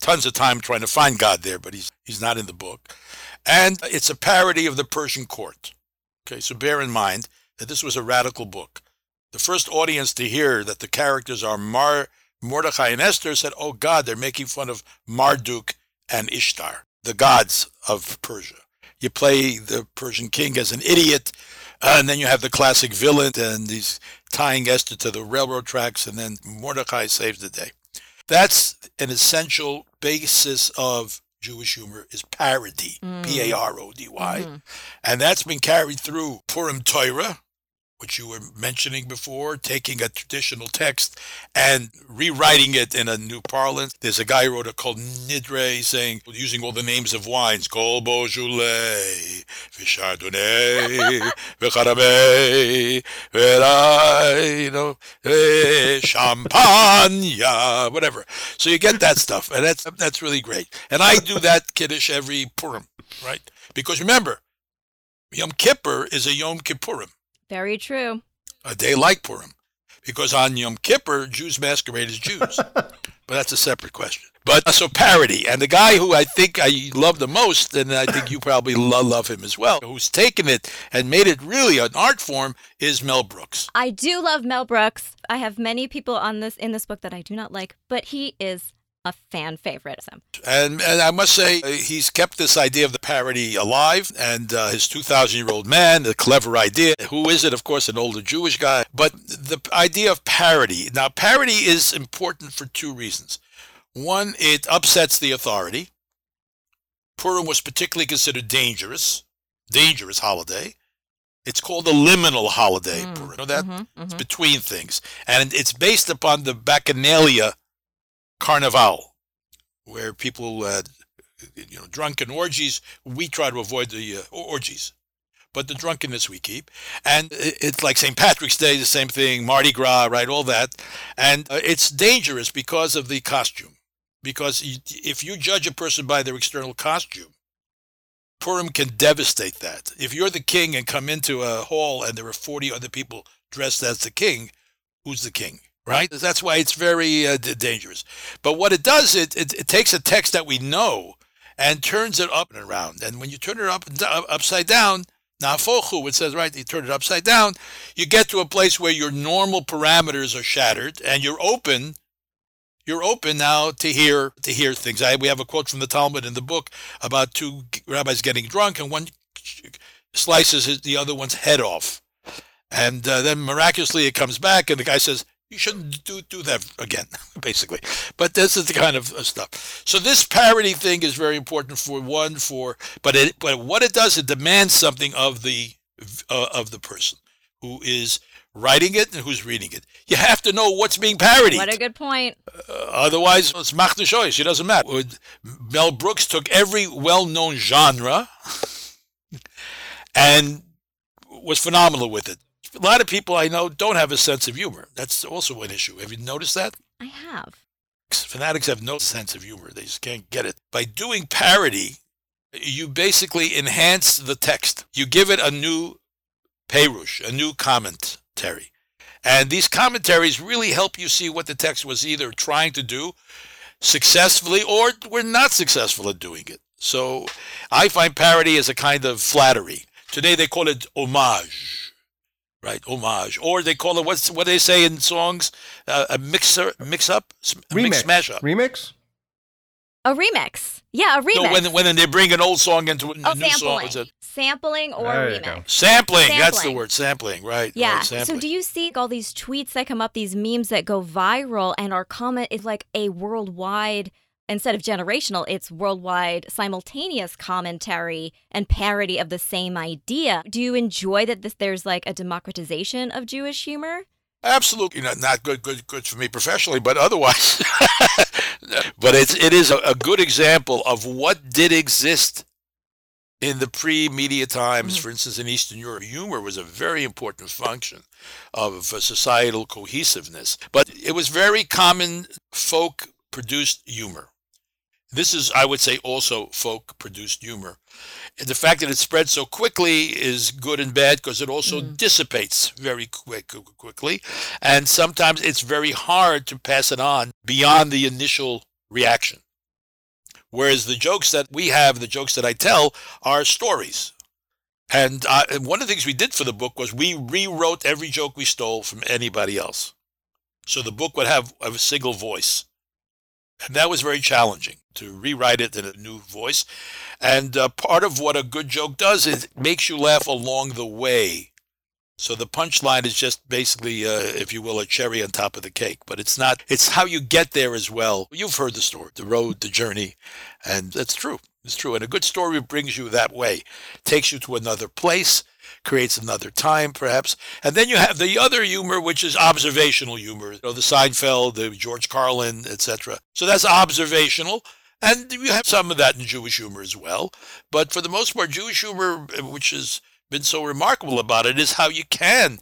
[SPEAKER 3] tons of time trying to find God there, but he's he's not in the book. And it's a parody of the Persian court. Okay, so bear in mind that this was a radical book. The first audience to hear that the characters are Mar, Mordecai and Esther said, "Oh God, they're making fun of Marduk and Ishtar, the gods of Persia." You play the Persian king as an idiot, and then you have the classic villain, and he's tying Esther to the railroad tracks, and then Mordecai saves the day. That's an essential basis of Jewish humor is parody,
[SPEAKER 1] Mm.
[SPEAKER 3] P-A-R-O-D-Y,
[SPEAKER 1] Mhm.
[SPEAKER 3] and that's been carried through Purim Torah, which you were mentioning before, taking a traditional text and rewriting it in a new parlance. There's a guy who wrote a Kol Nidre saying, using all the names of wines, Kol Beaujolais, Chardonnay, Cabernet, [laughs] you know, eh, Champagne, [laughs] whatever. So you get that stuff, and that's that's really great. And I do that Kiddush every Purim, right? Because remember, Yom Kippur is a Yom Kippurim
[SPEAKER 1] Very true.
[SPEAKER 3] a day like Purim, because on Yom Kippur, Jews masquerade as Jews. [laughs] but that's a separate question. But uh, so parody, and the guy who I think I love the most, and I think you probably lo- love him as well, who's taken it and made it really an art form, is Mel Brooks.
[SPEAKER 1] I do love Mel Brooks. I have many people on this in this book that I do not like, but he is a fan favorite. So,
[SPEAKER 3] And, and I must say, uh, he's kept this idea of the parody alive, and uh, his 2,000 year old man, the clever idea. Who is it? Of course, an older Jewish guy. But the idea of parody. Now, parody is important for two reasons. One, it upsets the authority. Purim was particularly considered dangerous, dangerous holiday. It's called the liminal holiday,
[SPEAKER 1] Mm,
[SPEAKER 3] Purim. You know that?
[SPEAKER 1] mhm,
[SPEAKER 3] It's
[SPEAKER 1] mhm.
[SPEAKER 3] between things. And it's based upon the Bacchanalia Carnival, where people uh, you know, drunken orgies. We try to avoid the uh, orgies, but the drunkenness we keep. And it's like St. Patrick's Day, the same thing, Mardi Gras, right? All that. And uh, it's dangerous because of the costume. Because if you judge a person by their external costume, Purim can devastate that. If you're the king and come into a hall and there are 40 other people dressed as the king, who's the king? Right? That's why it's very uh, dangerous. But what it does, it, it, it takes a text that we know and turns it up and around. And when you turn it up and upside down, nafochu, it says, right, you turn it upside down, you get to a place where your normal parameters are shattered and you're open you're open now to hear to hear things. I, we have a quote from the Talmud in the book about two rabbis getting drunk, and one slices the other one's head off, and uh, then miraculously it comes back, and the guy says, "You shouldn't do do that again," [laughs] basically. But this is the kind of stuff. So this parody thing is very important for one for, but it but what it does, it demands something of the uh, of the person who is writing it and who's reading it. You have to know what's being parodied.
[SPEAKER 1] What a good point.
[SPEAKER 3] Uh, otherwise, it's mach machne shoyish. It doesn't matter. Mel Brooks took every well-known genre [laughs] and was phenomenal with it. A lot of people I know don't have a sense of humor. That's also an issue. Have you noticed that?
[SPEAKER 1] I have.
[SPEAKER 3] Fanatics have no sense of humor. They just can't get it. By doing parody, you basically enhance the text. You give it a new perush, a new comment commentary. And these commentaries really help you see what the text was either trying to do successfully or were not successful at doing it. So I find parody as a kind of flattery. Today they call it homage, right? Homage, or they call it what's what they say in songs, uh, a mixer, mix up,
[SPEAKER 2] a remix, mix
[SPEAKER 3] smash up,
[SPEAKER 2] remix.
[SPEAKER 1] A remix. Yeah, a remix.
[SPEAKER 3] No, when, when they bring an old song into a
[SPEAKER 1] oh,
[SPEAKER 3] new
[SPEAKER 1] sampling.
[SPEAKER 3] song.
[SPEAKER 1] Sampling or remix.
[SPEAKER 3] Sampling, sampling, That's the word. Sampling. Right.
[SPEAKER 1] Yeah.
[SPEAKER 3] Right,
[SPEAKER 1] so do you see all these tweets that come up, these memes that go viral, and our comment is like a worldwide, instead of generational, it's worldwide simultaneous commentary and parody of the same idea. Do you enjoy that this, there's like a democratization of Jewish humor?
[SPEAKER 3] Absolutely not, not good, good, good for me professionally, but otherwise. [laughs] but it's it is a, a, good example of what did exist in the pre-media times. Mm-hmm. For instance, in Eastern Europe, humor was a very important function of societal cohesiveness. But it was very common folk-produced humor. This is, I would say, also folk-produced humor. And the fact that it spreads so quickly is good and bad because it also mm. dissipates very quick, quickly. And sometimes it's very hard to pass it on beyond the initial reaction. Whereas the jokes that we have, the jokes that I tell, are stories. And, uh, and one of the things we did for the book was we rewrote every joke we stole from anybody else. So the book would have a single voice. And that was very challenging to rewrite it in a new voice. And uh, part of what a good joke does is it makes you laugh along the way. So the punchline is just basically, uh, if you will, a cherry on top of the cake. But it's not, it's how you get there as well. You've heard the story, the road, the journey. And that's true. It's true. And a good story brings you that way, takes you to another place, creates another time, perhaps. And then you have the other humor, which is observational humor. You know, the Seinfeld, the George Carlin, etc. So that's observational. And you have some of that in Jewish humor as well. But for the most part, Jewish humor, which has been so remarkable about it, is how you can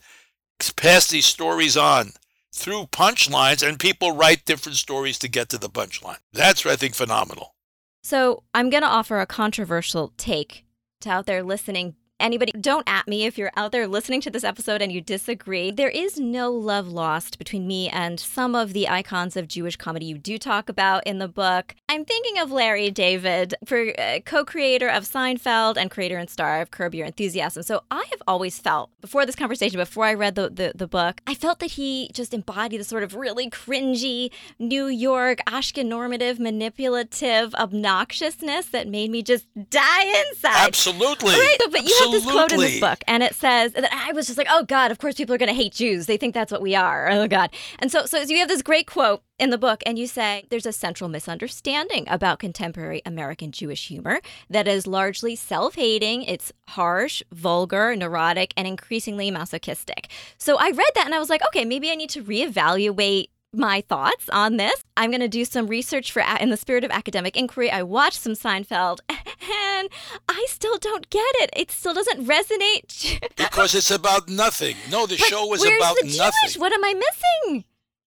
[SPEAKER 3] pass these stories on through punchlines, and people write different stories to get to the punchline. That's, I think, phenomenal.
[SPEAKER 1] So I'm going to offer a controversial take to out there listening anybody, don't at me if you're out there listening to this episode and you disagree. There is no love lost between me and some of the icons of Jewish comedy you do talk about in the book. I'm thinking of Larry David, for uh, co-creator of Seinfeld and creator and star of Curb Your Enthusiasm. So I have always felt before this conversation, before I read the, the, the book, I felt that he just embodied the sort of really cringy New York, Ashken normative, manipulative obnoxiousness that made me just die inside.
[SPEAKER 3] Absolutely.
[SPEAKER 1] Right, but you have this quote in this book, and it says that I was just like, oh God, of course people are going to hate Jews. They think that's what we are. [laughs] Oh God. And so, so you have this great quote in the book, and you say there's a central misunderstanding about contemporary American Jewish humor that is largely self hating, it's harsh, vulgar, neurotic, and increasingly masochistic. So I read that and I was like, okay, maybe I need to reevaluate my thoughts on this. I'm going to do some research for in the spirit of academic inquiry. I watched some Seinfeld [laughs] and I still don't get it. It still doesn't resonate. [laughs]
[SPEAKER 3] because it's about nothing. No, the
[SPEAKER 1] but
[SPEAKER 3] show was about
[SPEAKER 1] the Jewish? What am I missing?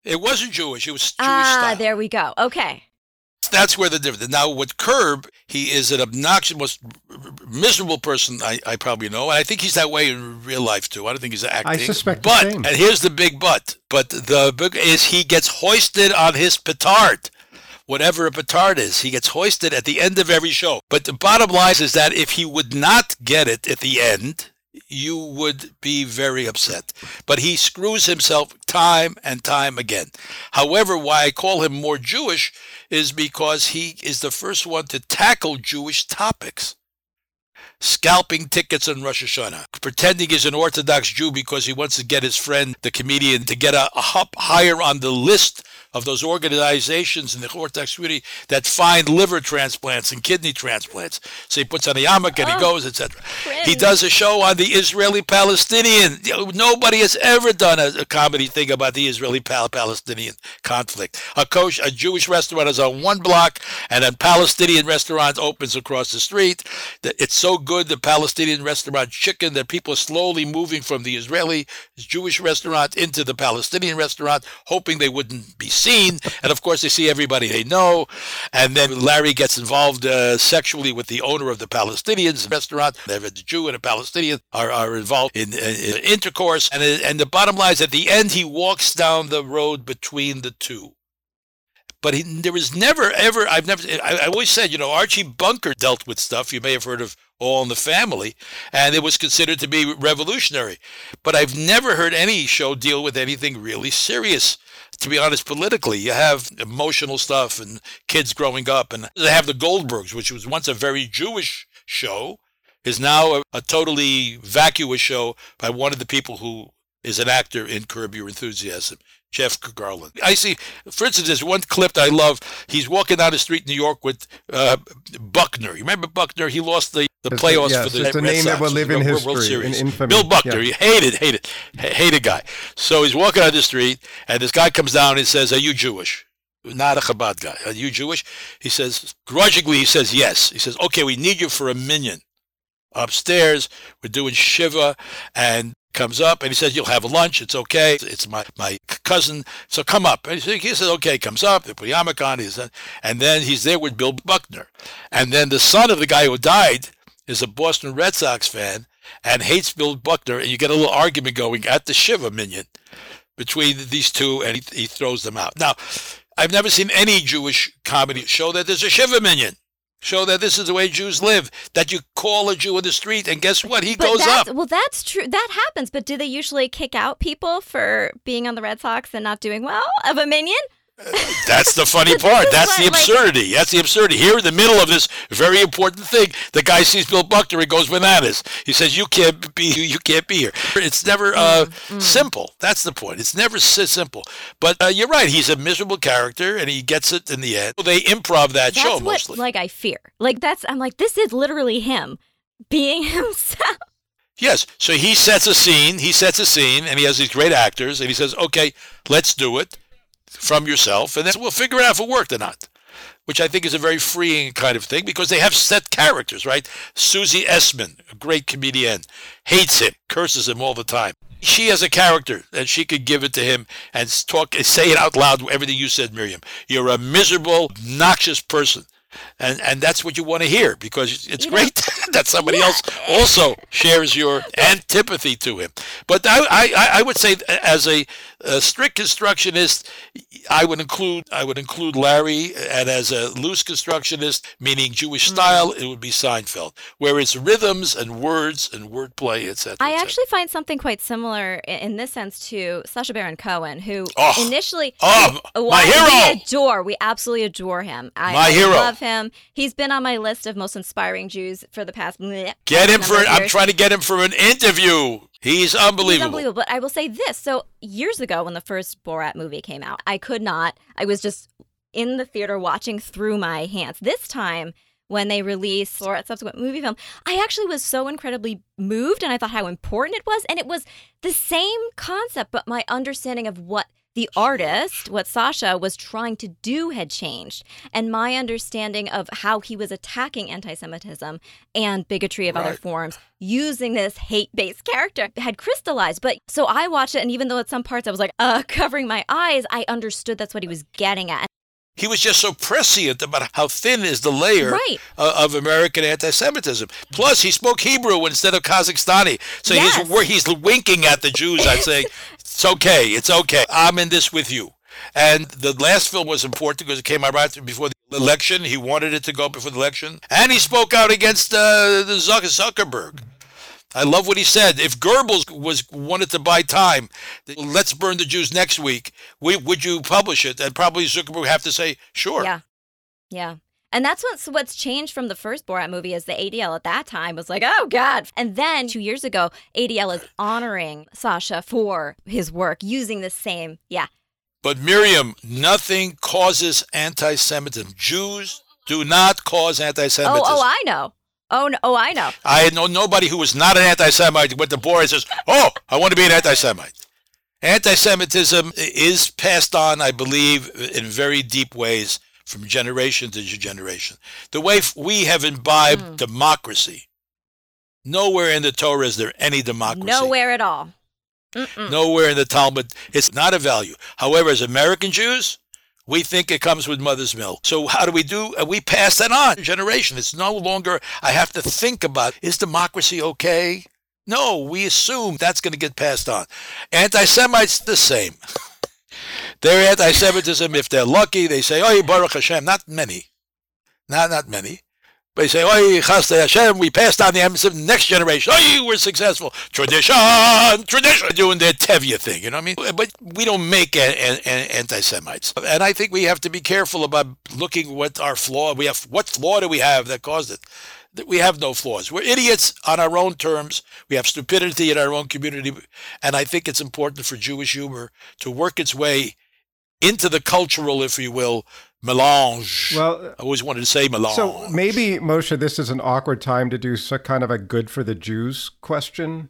[SPEAKER 3] It wasn't Jewish. It was Jewish
[SPEAKER 1] ah,
[SPEAKER 3] style.
[SPEAKER 1] there we go. Okay.
[SPEAKER 3] That's where the difference. Now, with Curb, he is an obnoxious, most miserable person I, I probably know, and I think he's that way in real life too. I don't think he's acting.
[SPEAKER 2] I suspect the
[SPEAKER 3] but
[SPEAKER 2] same.
[SPEAKER 3] and here's the big but. But the big is he gets hoisted on his petard. Whatever a petard is, he gets hoisted at the end of every show. But the bottom line is that if he would not get it at the end, you would be very upset. But he screws himself time and time again. However, why I call him more Jewish is because he is the first one to tackle Jewish topics. Scalping tickets on Rosh Hashanah, pretending he's an Orthodox Jew because he wants to get his friend, the comedian, to get a, a hop higher on the list of those organizations in the Orthodox community that find liver transplants and kidney transplants. So he puts on a yarmulke and he
[SPEAKER 1] Oh,
[SPEAKER 3] goes, etc. He does a show on the Israeli-Palestinian. Nobody has ever done a, a comedy thing about the Israeli-Palestinian conflict. A kosher, a Jewish restaurant is on one block, and a Palestinian restaurant opens across the street. It's so good, the Palestinian restaurant chicken, that people are slowly moving from the Israeli Jewish restaurant into the Palestinian restaurant, hoping they wouldn't be seen. And of course, they see everybody they know. And then Larry gets involved uh, sexually with the owner of the Palestinians restaurant. They have a Jew and a Palestinian are, are involved in, in, in intercourse. And, and the bottom line is at the end, he walks down the road between the two. But he, there was never, ever, I've never, I, I always said, you know, Archie Bunker dealt with stuff. You may have heard of All in the Family, and it was considered to be revolutionary. But I've never heard any show deal with anything really serious. To be honest, politically, you have emotional stuff and kids growing up, and they have the Goldbergs, which was once a very Jewish show, is now a, a totally vacuous show by one of the people who is an actor in Curb Your Enthusiasm, Jeff Garlin. I see, for instance, there's one clip that I love. He's walking down the street in New York with uh, Buckner. You remember Buckner? He lost the, the
[SPEAKER 2] It's a-
[SPEAKER 3] playoffs
[SPEAKER 2] yes,
[SPEAKER 3] for the
[SPEAKER 2] it's a
[SPEAKER 3] Red
[SPEAKER 2] name that
[SPEAKER 3] Sox
[SPEAKER 2] will live in
[SPEAKER 3] World- World
[SPEAKER 2] history, in
[SPEAKER 3] Series.
[SPEAKER 2] infamy.
[SPEAKER 3] Bill Buckner,
[SPEAKER 2] Yeah.
[SPEAKER 3] he hated, hated, ha- hated guy. So he's walking down the street, and this guy comes down and says, "Are you Jewish?" Not a Chabad guy. Are you Jewish? He says, grudgingly, he says, yes. He says, okay, we need you for a minyan. Upstairs, we're doing Shiva, and comes up and he says, you'll have lunch. It's okay. It's my, my cousin. So come up. And he says, okay, comes up. They put yarmulke on. He's, and then he's there with Bill Buckner. And then the son of the guy who died is a Boston Red Sox fan and hates Bill Buckner. And you get a little argument going at the Shiva minyan between these two, and he, he throws them out. Now, I've never seen any Jewish comedy show that there's a Shiva minyan. Show that this is the way Jews live. That you call a Jew in the street, and guess what? He
[SPEAKER 1] But
[SPEAKER 3] goes up.
[SPEAKER 1] Well, that's true. That happens. But do they usually kick out people for being on the Red Sox and not doing well of a minyan?
[SPEAKER 3] That's the funny [laughs] part. That's the absurdity. That's the absurdity. Here in the middle of this very important thing, the guy sees Bill Buckner and goes bananas. He says, "You can't be. You can't be here." It's never uh,
[SPEAKER 1] Mm,
[SPEAKER 3] simple. That's the point. It's never so simple. But uh, you're right. He's a miserable character, and he gets it in the end. They improv that
[SPEAKER 1] That's
[SPEAKER 3] show
[SPEAKER 1] what,
[SPEAKER 3] mostly.
[SPEAKER 1] like, I fear. Like, that's, I'm like, this is literally him being [laughs] himself.
[SPEAKER 3] Yes. So he sets a scene. He sets a scene, and he has these great actors, and he says, "Okay, let's do it from yourself, and then we'll figure it out if it worked or not." Which I think is a very freeing kind of thing because they have set characters, right? Susie Essman, a great comedian, hates him, curses him all the time. She has a character, and she could give it to him and talk, say it out loud. Everything you said, Miriam. You're a miserable, obnoxious person, and and that's what you want to hear because it's
[SPEAKER 1] You know-
[SPEAKER 3] great [laughs] that somebody else also shares your [laughs] antipathy to him. But I, I, I would say, as a, a strict constructionist, I would include I would include Larry, and as a loose constructionist, meaning Jewish
[SPEAKER 1] Mm.
[SPEAKER 3] style, it would be Seinfeld, where it's rhythms and words and wordplay, etc.
[SPEAKER 1] I actually find something quite similar in this sense to Sacha Baron Cohen, who
[SPEAKER 3] Oh.
[SPEAKER 1] initially
[SPEAKER 3] Oh, my hero!
[SPEAKER 1] we adore. We absolutely adore him. I,
[SPEAKER 3] My
[SPEAKER 1] I
[SPEAKER 3] hero.
[SPEAKER 1] Love him. He's been on my list of most inspiring Jews for the past.
[SPEAKER 3] Get him for.
[SPEAKER 1] of
[SPEAKER 3] I'm trying to get him for an interview. He's unbelievable.
[SPEAKER 1] He's unbelievable. But I will say this: so years ago, when the first Borat movie came out, I could not. I was just in the theater watching through my hands. This time, when they released Borat's subsequent movie film, I actually was so incredibly moved, and I thought how important it was, and it was the same concept, but my understanding of what the artist, what Sacha was trying to do had changed. And my understanding of how he was attacking anti Semitism and bigotry of right. other forms using this hate based character had crystallized. But so I watched it, and even though at some parts I was like, uh, [laughs] covering my eyes, I understood that's what he was getting at.
[SPEAKER 3] He was just so prescient about how thin is the layer
[SPEAKER 1] right.
[SPEAKER 3] of American anti-Semitism. Plus, he spoke Hebrew instead of Kazakhstani, so yes. he's he's winking at the Jews. I'd say, [laughs] "It's okay, it's okay. I'm in this with you." And the last film was important because it came out right before the election. He wanted it to go before the election, and he spoke out against uh, the Zuckerberg. I love what he said. If Goebbels was wanted to buy time, let's burn the Jews next week. We, would you publish it? And probably Zuckerberg would have to say, sure.
[SPEAKER 1] Yeah, yeah. And that's what's what's changed from the first Borat movie is the ADL at that time was like, oh God. And then two years ago, ADL is honoring Sacha for his work using the same, yeah.
[SPEAKER 3] But Miriam, nothing causes anti-Semitism. Jews do not cause anti-Semitism.
[SPEAKER 1] Oh, oh, I know. Oh no! Oh, I know.
[SPEAKER 3] I know nobody who was not an anti-Semite went to Borat and says, "Oh, I want to be an anti-Semite." Anti-Semitism is passed on, I believe, in very deep ways from generation to generation. The way we have imbibed mm. democracy, nowhere in the Torah is there any democracy.
[SPEAKER 1] Nowhere at all.
[SPEAKER 3] Mm-mm. Nowhere in the Talmud. It's not a value. However, as American Jews, we think it comes with mother's milk. So how do we do? Uh, we pass that on generation. It's no longer I have to think about is democracy okay? No, we assume that's going to get passed on. Anti-Semites the same. [laughs] Their anti-Semitism, if they're lucky, they say, "Oh, Baruch Hashem." Not many, not not many. They say, "Oy, Chaste Hashem, we passed on the emphasis to the next generation. Oh, we're successful. Tradition, tradition, doing their Tevye thing. You know what I mean? But we don't make a, a, a anti-Semites, and I think we have to be careful about looking what our flaw. We have what flaw do we have that caused it? We have no flaws. We're idiots on our own terms. We have stupidity in our own community, and I think it's important for Jewish humor to work its way into the cultural, if you will, melange. Well, I always wanted to say melange.
[SPEAKER 2] So maybe Moshe, this is an awkward time to do some kind of a good for the Jews question,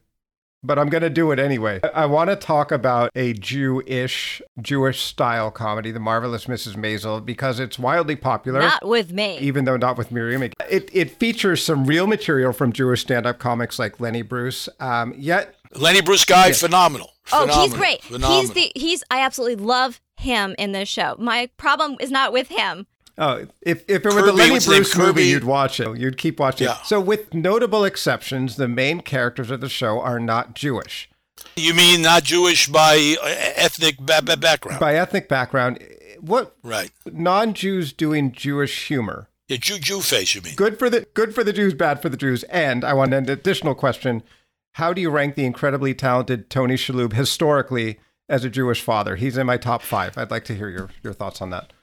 [SPEAKER 2] but I'm going to do it anyway. I want to talk about a Jewish, Jewish style comedy, The Marvelous Mrs. Maisel, because it's wildly popular.
[SPEAKER 1] Not with me.
[SPEAKER 2] Even though not with Miriam. It, it features some real material from Jewish stand up comics like Lenny Bruce. Um, yet.
[SPEAKER 3] Lenny Bruce guy, yeah. phenomenal.
[SPEAKER 1] Oh, he's great. Phenomenal. He's the he's I absolutely love him in this show. My problem is not with him.
[SPEAKER 2] Oh, if, if it were the Lenny Bruce movie, you'd watch it. You'd keep watching yeah. it. So, with notable exceptions, the main characters of the show are not Jewish.
[SPEAKER 3] You mean not Jewish by uh, ethnic ba- ba- background?
[SPEAKER 2] By ethnic background. What?
[SPEAKER 3] Right.
[SPEAKER 2] Non-Jews doing Jewish humor.
[SPEAKER 3] Yeah, Jew Jew face. You mean?
[SPEAKER 2] Good for the good for the Jews, bad for the Jews. And I want an additional question: How do you rank the incredibly talented Tony Shalhoub historically as a Jewish father. He's in my top five. I'd like to hear your, your thoughts on that.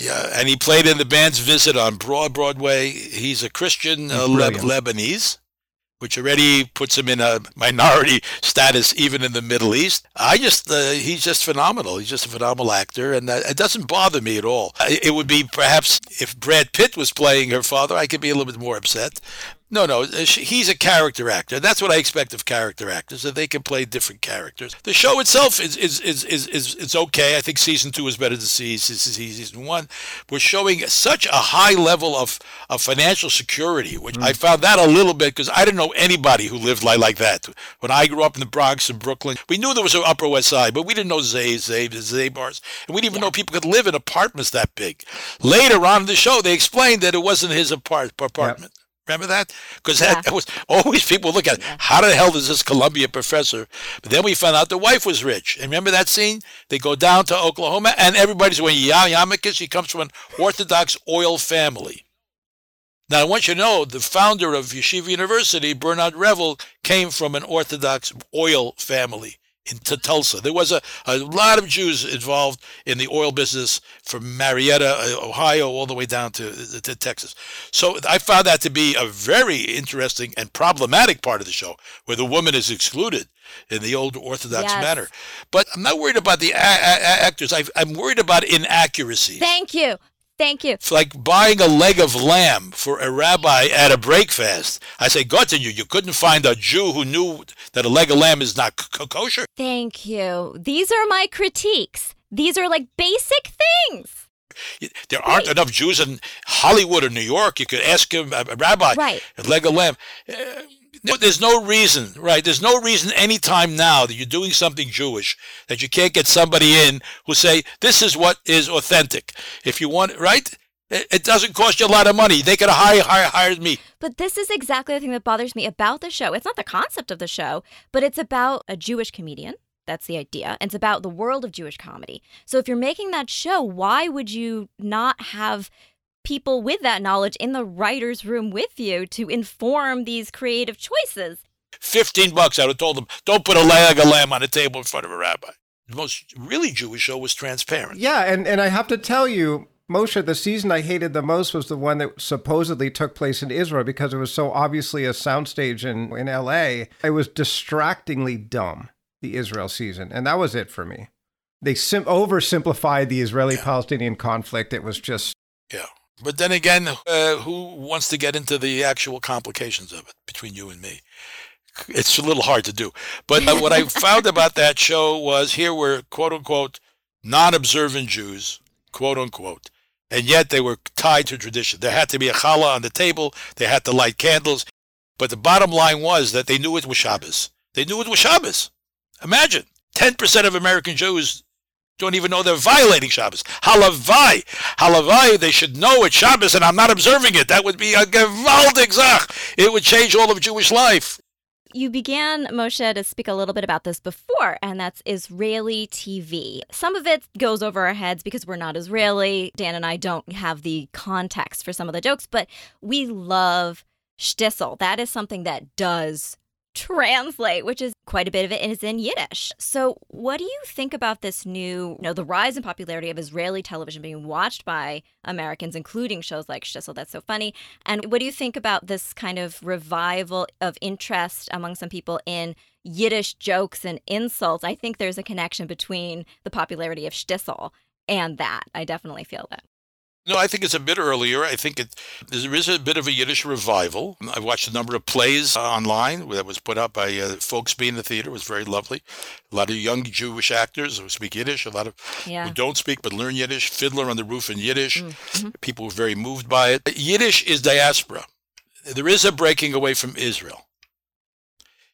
[SPEAKER 3] Yeah, and he played in the band's visit on Broad Broadway. He's a Christian uh, Le- Lebanese, which already puts him in a minority [laughs] status even in the Middle East. I just, uh, he's just phenomenal. He's just a phenomenal actor, and uh, it doesn't bother me at all. It would be perhaps if Brad Pitt was playing her father, I could be a little bit more upset. No, no, uh, he's a character actor. That's what I expect of character actors, that they can play different characters. The show itself is is is is, is it's okay. I think season two is better than season one. We're showing such a high level of, of financial security, which mm. I found that a little bit because I didn't know anybody who lived like, like that. When I grew up in the Bronx and Brooklyn, we knew there was an Upper West Side, but we didn't know Zay, Zay, Zay bars. And we didn't even yeah. know people could live in apartments that big. Later on in the show, they explained that it wasn't his apart- apartment. Remember that? Because yeah. that was always people look at yeah. how the hell does this Columbia professor? But then we found out the wife was rich. And remember that scene? They go down to Oklahoma and everybody's going, yeah, Yarmulkes. He comes from an Orthodox oil family. Now, I want you to know the founder of Yeshiva University, Bernard Revel, came from an Orthodox oil family in Tulsa. There was a, a lot of Jews involved in the oil business from Marietta, uh, Ohio, all the way down to, to Texas. So I found that to be a very interesting and problematic part of the show, where the woman is excluded in the old Orthodox yes. manner. But I'm not worried about the a- a- actors. i am worried about inaccuracies.
[SPEAKER 1] Thank you. Thank you.
[SPEAKER 3] It's like buying a leg of lamb for a rabbi at a breakfast. I say, God to you, you couldn't find a Jew who knew that a leg of lamb is not kosher.
[SPEAKER 1] Thank you. These are my critiques. These are like basic things.
[SPEAKER 3] There aren't right. enough Jews in Hollywood or New York. You could ask him, a rabbi,
[SPEAKER 1] right.
[SPEAKER 3] a leg of lamb. Uh, there's no reason, right? There's no reason anytime now that you're doing something Jewish that you can't get somebody in who say this is what is authentic. If you want, right? It doesn't cost you a lot of money. They could hire, hired, hired, me.
[SPEAKER 1] But this is exactly the thing that bothers me about the show. It's not the concept of the show, but it's about a Jewish comedian. That's the idea. It's about the world of Jewish comedy. So if you're making that show, why would you not have people with that knowledge in the writer's room with you to inform these creative choices.
[SPEAKER 3] 15 bucks, I would have told them, don't put a leg of lamb on a table in front of a rabbi. The most really Jewish show was transparent.
[SPEAKER 2] Yeah, and, and I have to tell you, Moshe, the season I hated the most was the one that supposedly took place in Israel because it was so obviously a soundstage in, in LA. It was distractingly dumb, the Israel season. And that was it for me. They sim- oversimplified the Israeli Palestinian yeah. conflict. It was just.
[SPEAKER 3] Yeah. But then again, uh, who wants to get into the actual complications of it between you and me? It's a little hard to do. But uh, what I [laughs] found about that show was here were quote unquote non observant Jews, quote unquote, and yet they were tied to tradition. There had to be a challah on the table, they had to light candles. But the bottom line was that they knew it was Shabbos. They knew it was Shabbos. Imagine 10% of American Jews don't even know they're violating Shabbos. Halavai. Halavai, they should know it's Shabbos and I'm not observing it. That would be a gewaltig Zach. It would change all of Jewish life.
[SPEAKER 1] You began, Moshe, to speak a little bit about this before, and that's Israeli TV. Some of it goes over our heads because we're not Israeli. Dan and I don't have the context for some of the jokes, but we love shtisel. That is something that does translate, which is quite a bit of it is in Yiddish. So, what do you think about this new, you know, the rise in popularity of Israeli television being watched by Americans, including shows like Shtisel, that's so funny? And what do you think about this kind of revival of interest among some people in Yiddish jokes and insults? I think there's a connection between the popularity of Shtisel and that. I definitely feel that.
[SPEAKER 3] No, I think it's a bit earlier. I think it there is a bit of a Yiddish revival. I watched a number of plays online that was put up by uh, folks being in the theater. It was very lovely. A lot of young Jewish actors who speak Yiddish. A lot of yeah. who don't speak but learn Yiddish. Fiddler on the Roof in Yiddish. Mm, mm-hmm. People were very moved by it. Yiddish is diaspora. There is a breaking away from Israel.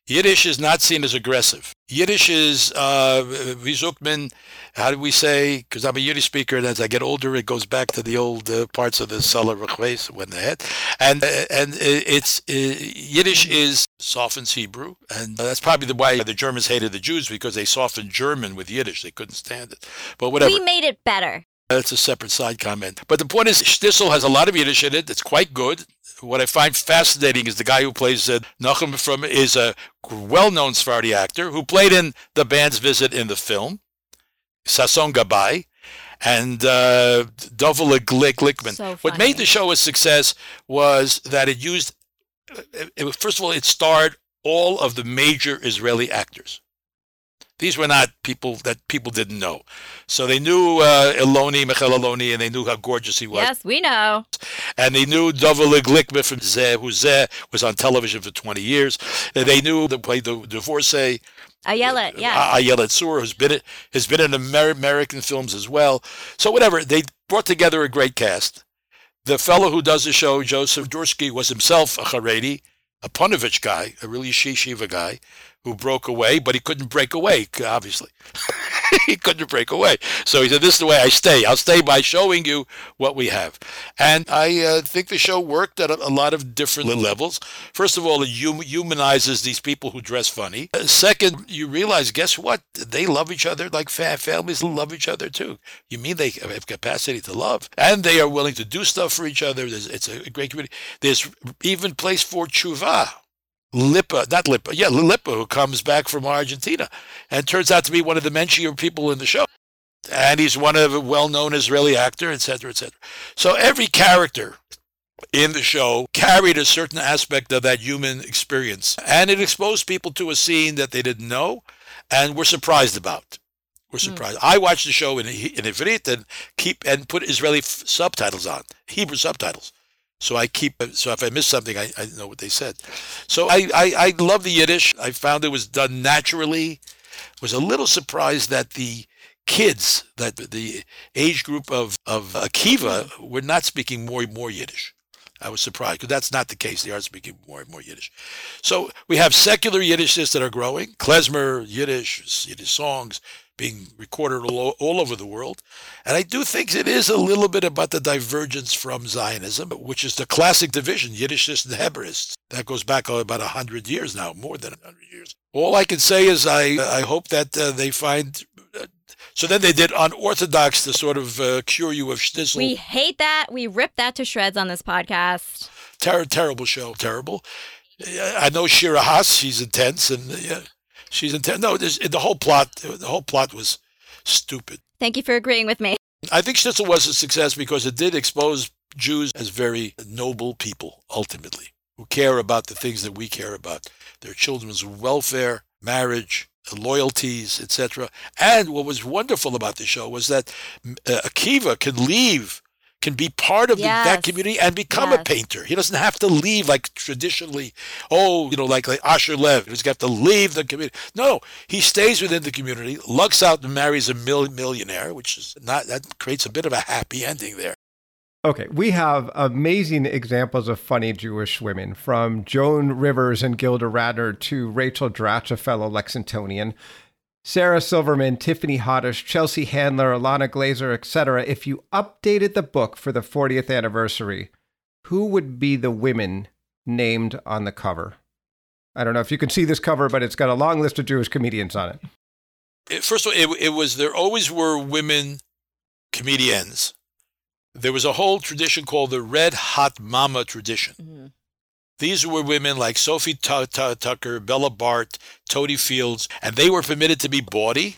[SPEAKER 3] Yiddish is not seen as aggressive. Yiddish is, uh, wie how do we say, because I'm a Yiddish speaker, and as I get older, it goes back to the old uh, parts of the Salah Rechves when they had. And, uh, and it's, uh, Yiddish is softens Hebrew, and that's probably the why the Germans hated the Jews, because they softened German with Yiddish. They couldn't stand it. But whatever.
[SPEAKER 1] We made it better.
[SPEAKER 3] That's a separate side comment. But the point is, Shtisel has a lot of Yiddish in it. It's quite good. What I find fascinating is the guy who plays uh, Nachum from is a well-known Sephardi actor who played in the band's visit in the film, Sasson Gabay, and uh, Dovel Glickman.
[SPEAKER 1] So
[SPEAKER 3] what made the show a success was that it used, it, it, first of all, it starred all of the major Israeli actors. These were not people that people didn't know. So they knew uh, Aloni, Michael Aloni, and they knew how gorgeous he was.
[SPEAKER 1] Yes, we know.
[SPEAKER 3] And they knew Dovel Glickman from Zeh, who Zeh was on television for 20 years. They knew the played the divorcee.
[SPEAKER 1] Ayelet, yeah.
[SPEAKER 3] Ayelet Sur, who's been, has been in American films as well. So whatever, they brought together a great cast. The fellow who does the show, Joseph Dursky, was himself a Haredi, a Ponevezh guy, a really Shiva guy, who broke away, but he couldn't break away, obviously. [laughs] he couldn't break away. So he said, This is the way I stay. I'll stay by showing you what we have. And I uh, think the show worked at a, a, lot of different levels. First of all, it hum- humanizes these people who dress funny. Uh, second, you realize, guess what? They love each other like fa- families love each other too. You mean they have capacity to love? And they are willing to do stuff for each other. There's, it's a great community. There's even place for tshuva Lipa, not Lipa, yeah, Lipa, who comes back from Argentina and turns out to be one of the menschier people in the show. And he's one of a well-known Israeli actor, etc., etc. So every character in the show carried a certain aspect of that human experience. And it exposed people to a scene that they didn't know and were surprised about were hmm. surprised. I watched the show in in Ivrit and keep and put Israeli f- subtitles on, Hebrew subtitles. So I keep so if I miss something, I, I know what they said. So I, I I love the Yiddish. I found it was done naturally. Was a little surprised that the kids, that the age group of of Akiva, were not speaking more more Yiddish. I was surprised because that's not the case. They are speaking more and more Yiddish. So we have secular Yiddishists that are growing, klezmer Yiddish, Yiddish songs being recorded all, all over the world. And I do think it is a little bit about the divergence from Zionism, which is the classic division, Yiddishists and Hebraists. That goes back about 100 years now, more than 100 years. All I can say is I, I hope that uh, they find uh, so then they did unorthodox to sort of uh, cure you of Shtisel.
[SPEAKER 1] We hate that. We rip that to shreds on this podcast.
[SPEAKER 3] Ter- terrible show, terrible. I know Shira Haas, she's intense, and yeah, she's intense. No, the whole plot, the whole plot was stupid.
[SPEAKER 1] Thank you for agreeing with me.
[SPEAKER 3] I think Shtisel was a success because it did expose Jews as very noble people, ultimately, who care about the things that we care about their children's welfare, marriage, loyalties, etc. And what was wonderful about the show was that uh, Akiva could leave, can be part of yes. the, that community and become yes. a painter. He doesn't have to leave like traditionally, oh, you know, like, like Asher Lev. he's got to leave the community. No, he stays within the community, lucks out and marries a mil- millionaire, which is not, that creates a bit of a happy ending there.
[SPEAKER 2] Okay, we have amazing examples of funny Jewish women, from Joan Rivers and Gilda Radner to Rachel Dratch, a fellow Lexingtonian, Sarah Silverman, Tiffany Haddish, Chelsea Handler, Alana Glazer, etc. If you updated the book for the 40th anniversary, who would be the women named on the cover? I don't know if you can see this cover, but it's got a long list of Jewish comedians on
[SPEAKER 3] it. First of all, it, it was there always were women comedians there was a whole tradition called the Red Hot Mama tradition. Mm-hmm. These were women like Sophie Tucker, Bella Bart, Totie Fields, and they were permitted to be bawdy.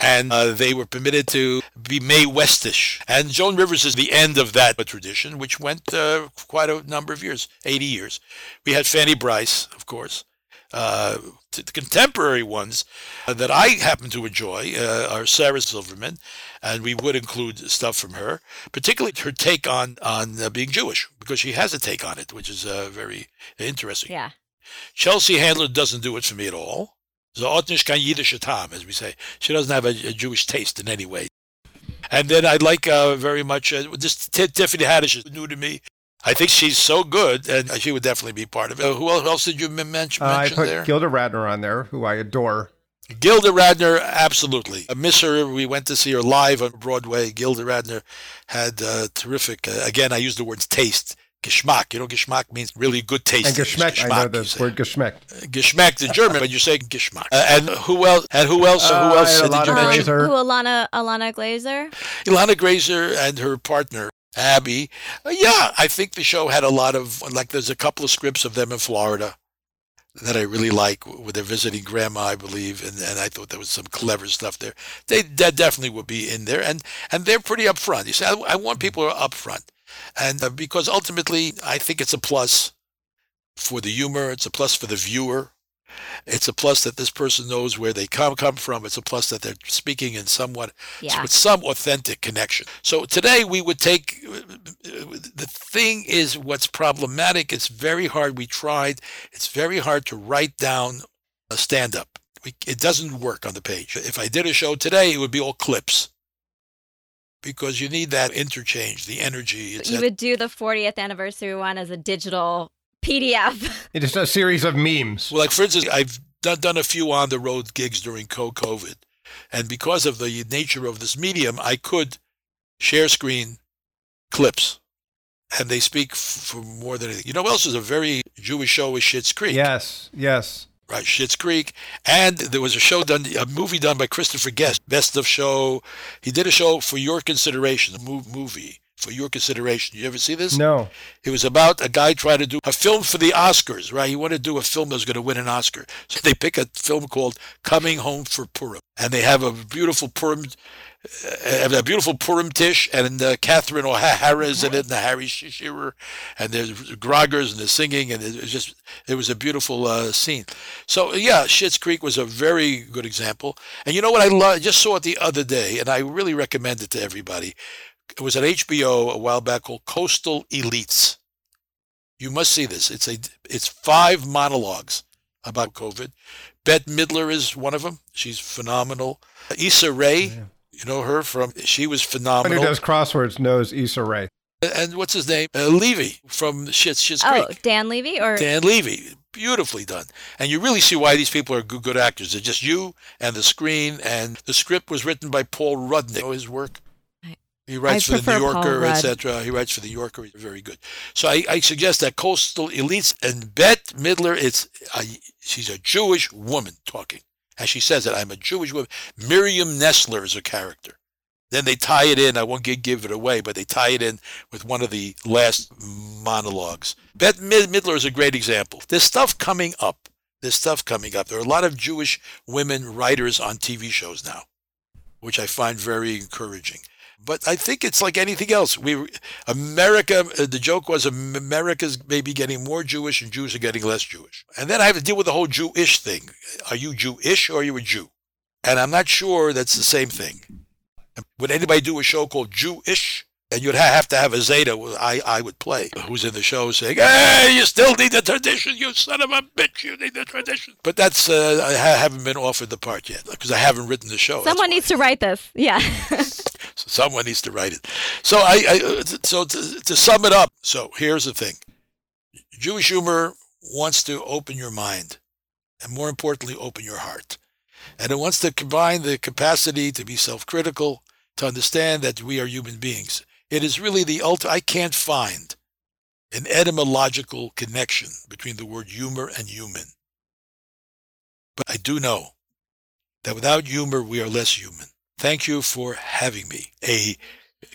[SPEAKER 3] And uh, they were permitted to be Mae Westish. And Joan Rivers is the end of that tradition, which went uh, quite a number of years, 80 years. We had Fanny Brice, of course. Uh, the contemporary ones uh, that I happen to enjoy uh, are Sarah Silverman, and we would include stuff from her, particularly her take on on uh, being Jewish, because she has a take on it, which is uh, very interesting.
[SPEAKER 1] Yeah.
[SPEAKER 3] Chelsea Handler doesn't do it for me at all. Kan Yiddish tam, as we say. She doesn't have a, a, Jewish taste in any way. And then I like uh, very much uh, this Tiffany Haddish is new to me. I think she's so good, and she would definitely be part of it. who else did you mention, mention uh,
[SPEAKER 2] I put
[SPEAKER 3] there?
[SPEAKER 2] Gilda Radner on there, who I adore.
[SPEAKER 3] Gilda Radner, absolutely. I miss her. We went to see her live on Broadway. Gilda Radner had uh, terrific, uh, again, I use the words taste. Geschmack. You know, Geschmack means really good taste.
[SPEAKER 2] And Geschmack, Geschmack I know the word Geschmack.
[SPEAKER 3] Uh, Geschmack, the German, but you say Geschmack. Uh, and who else? And who else? Uh, who else did you mention?
[SPEAKER 1] Glazer. Who Alana? Alana Glazer?
[SPEAKER 3] Ilana Glazer and her partner Abby. Uh, yeah, I think the show had a lot of like. There's a couple of scripts of them in Florida that I really like, where they're visiting grandma, I believe, and, and I thought there was some clever stuff there. They that definitely would be in there, and and they're pretty upfront. You see, I, I want people who are upfront, and uh, because ultimately, I think it's a plus for the humor. It's a plus for the viewer. It's a plus that this person knows where they come come from. It's a plus that they're speaking in somewhat yeah. with some authentic connection. So today we would take the thing is what's problematic. It's very hard. We tried. It's very hard to write down a stand up. It doesn't work on the page. If I did a show today, it would be all clips because you need that interchange, the energy.
[SPEAKER 1] you would do the 40th anniversary one as a digital PDF. [laughs]
[SPEAKER 2] It is a series of memes.
[SPEAKER 3] Well, like for instance, I've done, done a few on the road gigs during co COVID. And because of the nature of this medium, I could share screen clips. And they speak f- for more than anything. You know what else is a very Jewish show is Schitt's Creek?
[SPEAKER 2] Yes, yes.
[SPEAKER 3] Right, Schitt's Creek. And there was a show done, a movie done by Christopher Guest, Best of Show. He did a show for your consideration, a movie for your consideration. You ever see this?
[SPEAKER 2] No.
[SPEAKER 3] It was about a guy trying to do a film for the Oscars, right? He wanted to do a film that was going to win an Oscar. So they pick a film called Coming Home for Purim. And they have a beautiful Purim uh, a beautiful Purim Tish, and uh, Catherine O'Hara is in it, and the Harry Shearer, and there's Groggers, and the singing, and it was just, it was a beautiful uh, scene. So, yeah, Schitt's Creek was a very good example. And you know what I lo- I just saw it the other day, and I really recommend it to everybody. It was on HBO a while back called Coastal Elites. You must see this. It's a it's five monologues about COVID. Bette Midler is one of them. She's phenomenal. Issa Rae,
[SPEAKER 2] Yeah.
[SPEAKER 3] you know her from she was
[SPEAKER 2] Anyone
[SPEAKER 3] phenomenal.
[SPEAKER 2] who does crosswords knows Issa Rae.
[SPEAKER 3] And what's his name? Uh, Levy from Schitt's Schitt's
[SPEAKER 1] Oh,
[SPEAKER 3] Creek.
[SPEAKER 1] Dan Levy or
[SPEAKER 3] Dan Levy, beautifully done. And you really see why these people are good, good actors. They're just you and the screen. And the script was written by Paul Rudnick. You know his work. He writes
[SPEAKER 1] I
[SPEAKER 3] for the New Yorker, etc. He writes for the New Yorker. He's very good. So I, I suggest that Coastal Elites and Bette Midler. It's uh, she's a Jewish woman talking, as she says it. I'm a Jewish woman. Miriam Nessler is a character. Then they tie it in. I won't gi- give it away, but they tie it in with one of the last monologues. Bette Mid- Midler is a great example. There's stuff coming up. There's stuff coming up. There are a lot of Jewish women writers on TV shows now, which I find very encouraging. But I think it's like anything else. We, America, uh, the joke was America's maybe getting more Jewish and Jews are getting less Jewish. And then I have to deal with the whole Jewish thing. Are you Jewish or are you a Jew? And I'm not sure that's the same thing. Would anybody do a show called Jewish? And you'd have to have a Zayde, I, I would play, who's in the show saying, hey, you still need the tradition, you son of a bitch, you need the tradition. But that's, uh, I haven't been offered the part yet because I haven't written the show.
[SPEAKER 1] someone needs to write this. Yeah. [laughs]
[SPEAKER 3] So someone needs to write it. So I, I uh, so to, to sum it up. So here's the thing: Jewish humor wants to open your mind, and more importantly, open your heart, and it wants to combine the capacity to be self-critical, to understand that we are human beings. It is really the ultimate. I can't find an etymological connection between the word humor and human, but I do know that without humor, we are less human. Thank you for having me, a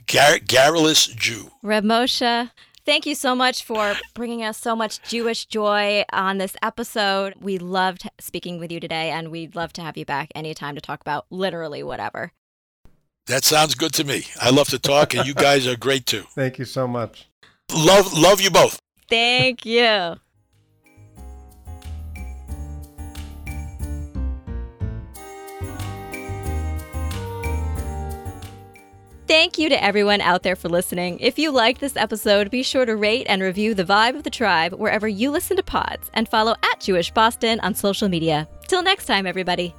[SPEAKER 3] gar- garrulous Jew.
[SPEAKER 1] Reb Moshe, thank you so much for bringing us so much Jewish joy on this episode. We loved speaking with you today, and we'd love to have you back anytime to talk about literally whatever.
[SPEAKER 3] That sounds good to me. I love to talk, and you guys are great too. [laughs]
[SPEAKER 2] Thank you so much.
[SPEAKER 3] Love, love you both.
[SPEAKER 1] Thank you. Thank you to everyone out there for listening. If you liked this episode, be sure to rate and review The Vibe of the Tribe wherever you listen to pods and follow at Jewish Boston on social media. Till next time, everybody.